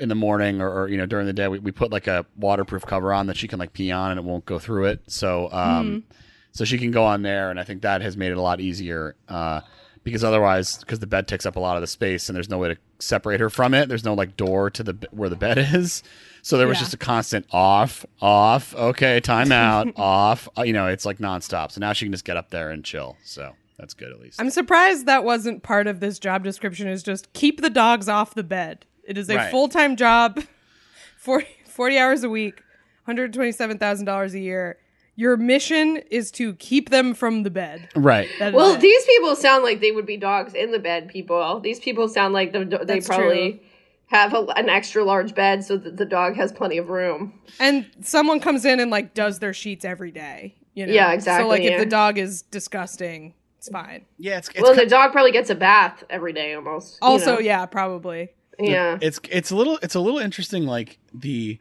in the morning or, or you know during the day we, we put like a waterproof cover on that she can like pee on and it won't go through it so um so she can go on there and i think that has made it a lot easier uh because otherwise because the bed takes up a lot of the space and there's no way to separate her from it there's no like door to the where the bed is so there was Yeah. just a constant off off okay time out off uh, you know it's like nonstop so now she can just get up there and chill so that's good at least I'm surprised that wasn't part of this job description is just keep the dogs off the bed. It is a Right. full-time job, 40, 40 hours a week, $127,000 a year. Your mission is to keep them from the bed. right That is Well, these people sound like they would be dogs in the bed. People, these people sound like the, they probably true. Have a, an extra large bed so that the dog has plenty of room. and someone comes in and like does their sheets every day. You know? Yeah, exactly, So like if the dog is disgusting, it's fine. yeah it's, it's well, ki- the dog probably gets a bath every day almost. you Also, know? yeah, probably. yeah. it's it's a little it's a little interesting like the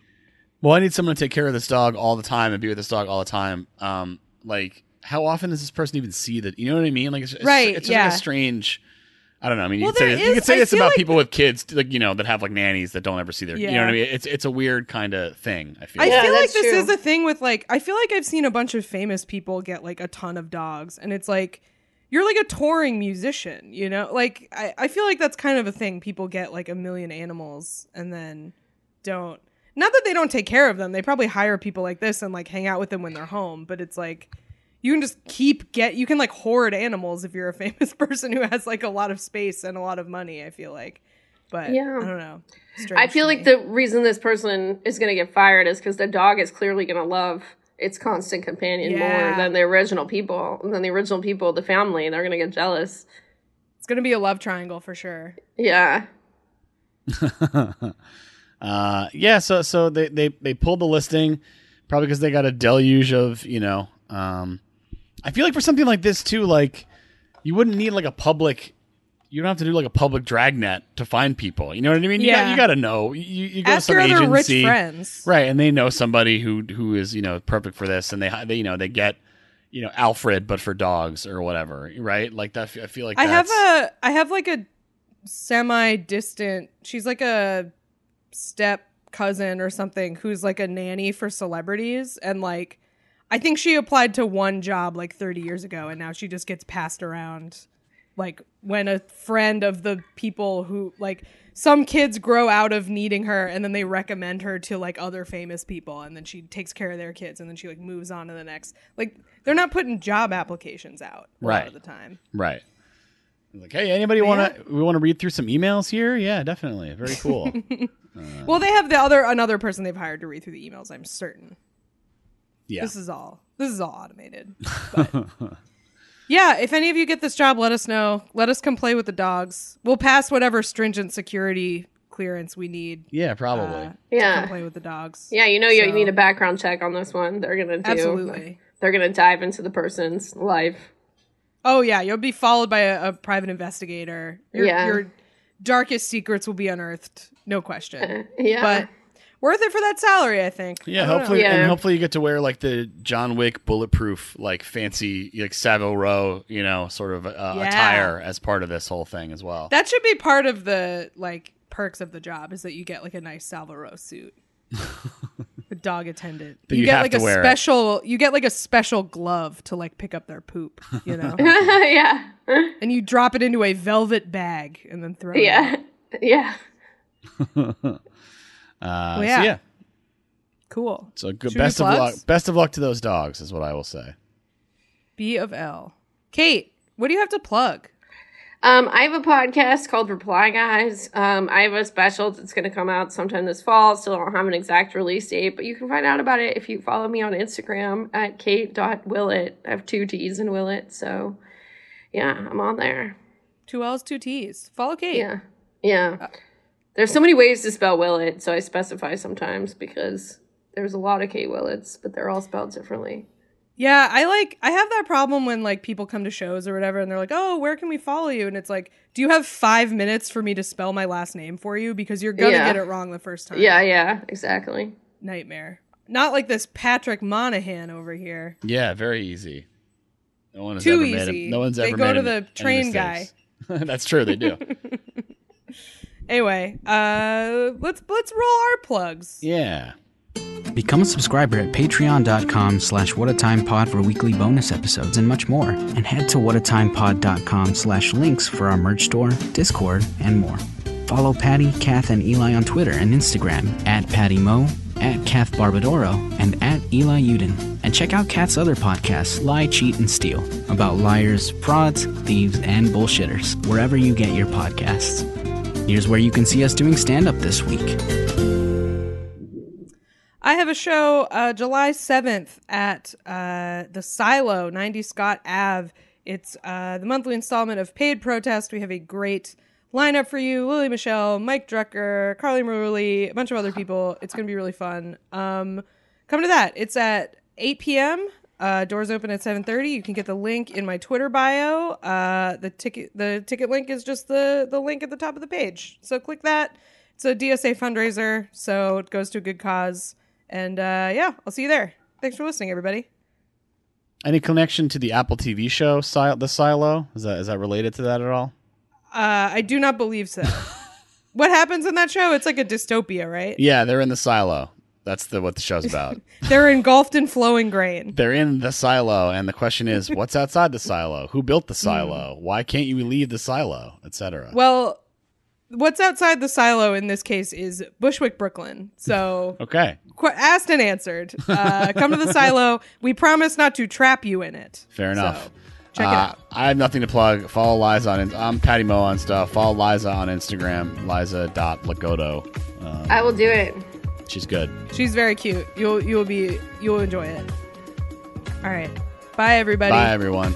well i need someone to take care of this dog all the time and be with this dog all the time um like how often does this person even see that you know what i mean like it's, it's Right, it's just yeah. like a strange i don't know i mean you Well, could say there this, you could say I this about like- people with kids like you know that have like nannies that don't ever see their you know what i mean it's it's a weird kind of thing i feel I like. Yeah, feel like this true. is a thing with like I feel like I've seen a bunch of famous people get like a ton of dogs and it's like you're like a touring musician, you know? Like I, I feel like that's kind of a thing. People get like a million animals and then don't not that they don't take care of them. They probably hire people like this and like hang out with them when they're home, but it's like you can just keep get you can like hoard animals if you're a famous person who has like a lot of space and a lot of money. I feel like, but Yeah. I don't know. I feel like the reason this person is going to get fired is because the dog is clearly going to love its constant companion more than the original people. Than the original people, the family, and they're going to get jealous. it's gonna be a love triangle for sure. Yeah. Uh, yeah, so so they they they pulled the listing probably because they got a deluge of you know. Um, I feel like for something like this too, like you wouldn't need like a public. You don't have to do like a public dragnet to find people. You know what I mean? You got Yeah. you got to know. You, you go Ask to your some other rich agency, friends. right? And they know somebody who who is you know perfect for this, and they they you know they get you know Alfred, but for dogs or whatever, right? Like that. I feel like I have a I have like a semi distant. She's like a step cousin or something who's like a nanny for celebrities and like I think she applied to one job like 30 years ago and now she just gets passed around like when a friend of the people who like some kids grow out of needing her and then they recommend her to like other famous people and then she takes care of their kids and then she like moves on to the next like they're not putting job applications out a lot Right. of the time Right. Like, hey, anybody want to? We want to read through some emails here. Yeah, definitely. Very cool. Uh, well, they have the other another person they've hired to read through the emails. I'm certain. Yeah. This is all this is all automated. But yeah, if any of you get this job, let us know. Let us come play with the dogs. We'll pass whatever stringent security clearance we need. yeah, probably. Uh, to come Yeah. play with the dogs. Yeah, you know you So- need a background check on this one. They're going to do. Absolutely. They're going to dive into the person's life. Oh yeah, you'll be followed by a, a private investigator. Your, Yeah. your darkest secrets will be unearthed, no question. Yeah. But worth it for that salary, I think. yeah, I hopefully, Yeah. and hopefully you get to wear like the John Wick bulletproof, like fancy, like Savile Row, you know, sort of uh, Yeah. attire as part of this whole thing as well. That should be part of the like perks of the job is that you get like a nice Savile Row suit. the dog attendant. But you, you get have like to a wear it. special you get like a special glove to like pick up their poop, you know. yeah. and you drop it into a velvet bag and then throw it. Yeah. out. Yeah. Uh, yeah. So yeah, Cool. so good. Should Best of luck. Best of luck to those dogs, is what I will say. B of L. Kate, what do you have to plug? Um, I have a podcast called Reply Guys. Um, I have a special that's going to come out sometime this fall. Still don't have an exact release date, but you can find out about it if you follow me on Instagram at kate.willett. I have two T's in Willett, so yeah, I'm on there. Two L's, two T's. Follow Kate. Yeah. Yeah. There's so many ways to spell Willett, so I specify sometimes because there's a lot of Kate Willets, but they're all spelled differently. Yeah, I like I have that problem when like people come to shows or whatever and they're like, "Oh, where can we follow you?" and it's like, "Do you have 5 minutes for me to spell my last name for you because you're going to Yeah. get it wrong the first time." Yeah, yeah, exactly. Nightmare. Not like this Patrick Monahan over here. Yeah, very easy. No one has Too ever easy. made. A, no one's They ever go made to any- the train guy. That's true. They do. Anyway, uh let's let's roll our plugs. yeah. Become a subscriber at patreon.com slash whatatimepod for weekly bonus episodes and much more. And head to whatatimepod.com slash links for our merch store, Discord, and more. Follow Patty, Kath, and Eli on Twitter and Instagram at Patty Mo, at Kath Barbadoro, and at Eli Yudin. And check out Kath's other podcasts, Lie, Cheat, and Steal, about liars, frauds, thieves, and bullshitters, wherever you get your podcasts. Here's where you can see us doing stand up this week. I have a show uh, July 7th at uh, the Silo, 90 Scott Ave. It's uh, the monthly installment of Paid Protest. We have a great lineup for you Lily Michelle, Mike Drucker, Carly Maruli, a bunch of other people. It's going to be really fun. Um, come to that. It's at 8 p.m. Uh, doors open at 7:30. You can get the link in my Twitter bio. Uh, the ticket the ticket link is just the the link at the top of the page. So click that. It's a DSA fundraiser, so it goes to a good cause. And uh, yeah, I'll see you there. Thanks for listening, everybody. Any connection to the Apple TV show, The Silo? Is that is that related to that at all? Uh, I do not believe so. what happens in that show? It's like a dystopia, right? Yeah, they're in the silo. That's the what the show's about. They're engulfed in flowing grain. they're in the silo, and the question is, what's outside the silo? Who built the silo? Why can't you leave the silo, etc. Well, what's outside the silo in this case is Bushwick, Brooklyn. So Okay. qu- asked and answered. Uh, come to the silo. We promise not to trap you in it. Fair enough. So, Uh. I have nothing to plug. Follow Liza on. I'm Patty Mo on stuff. Follow Liza on Instagram. Liza.lagotto. Um, I will do it. She's good. She's very cute. You'll you'll be you'll enjoy it. All right. Bye everybody. Bye, everyone.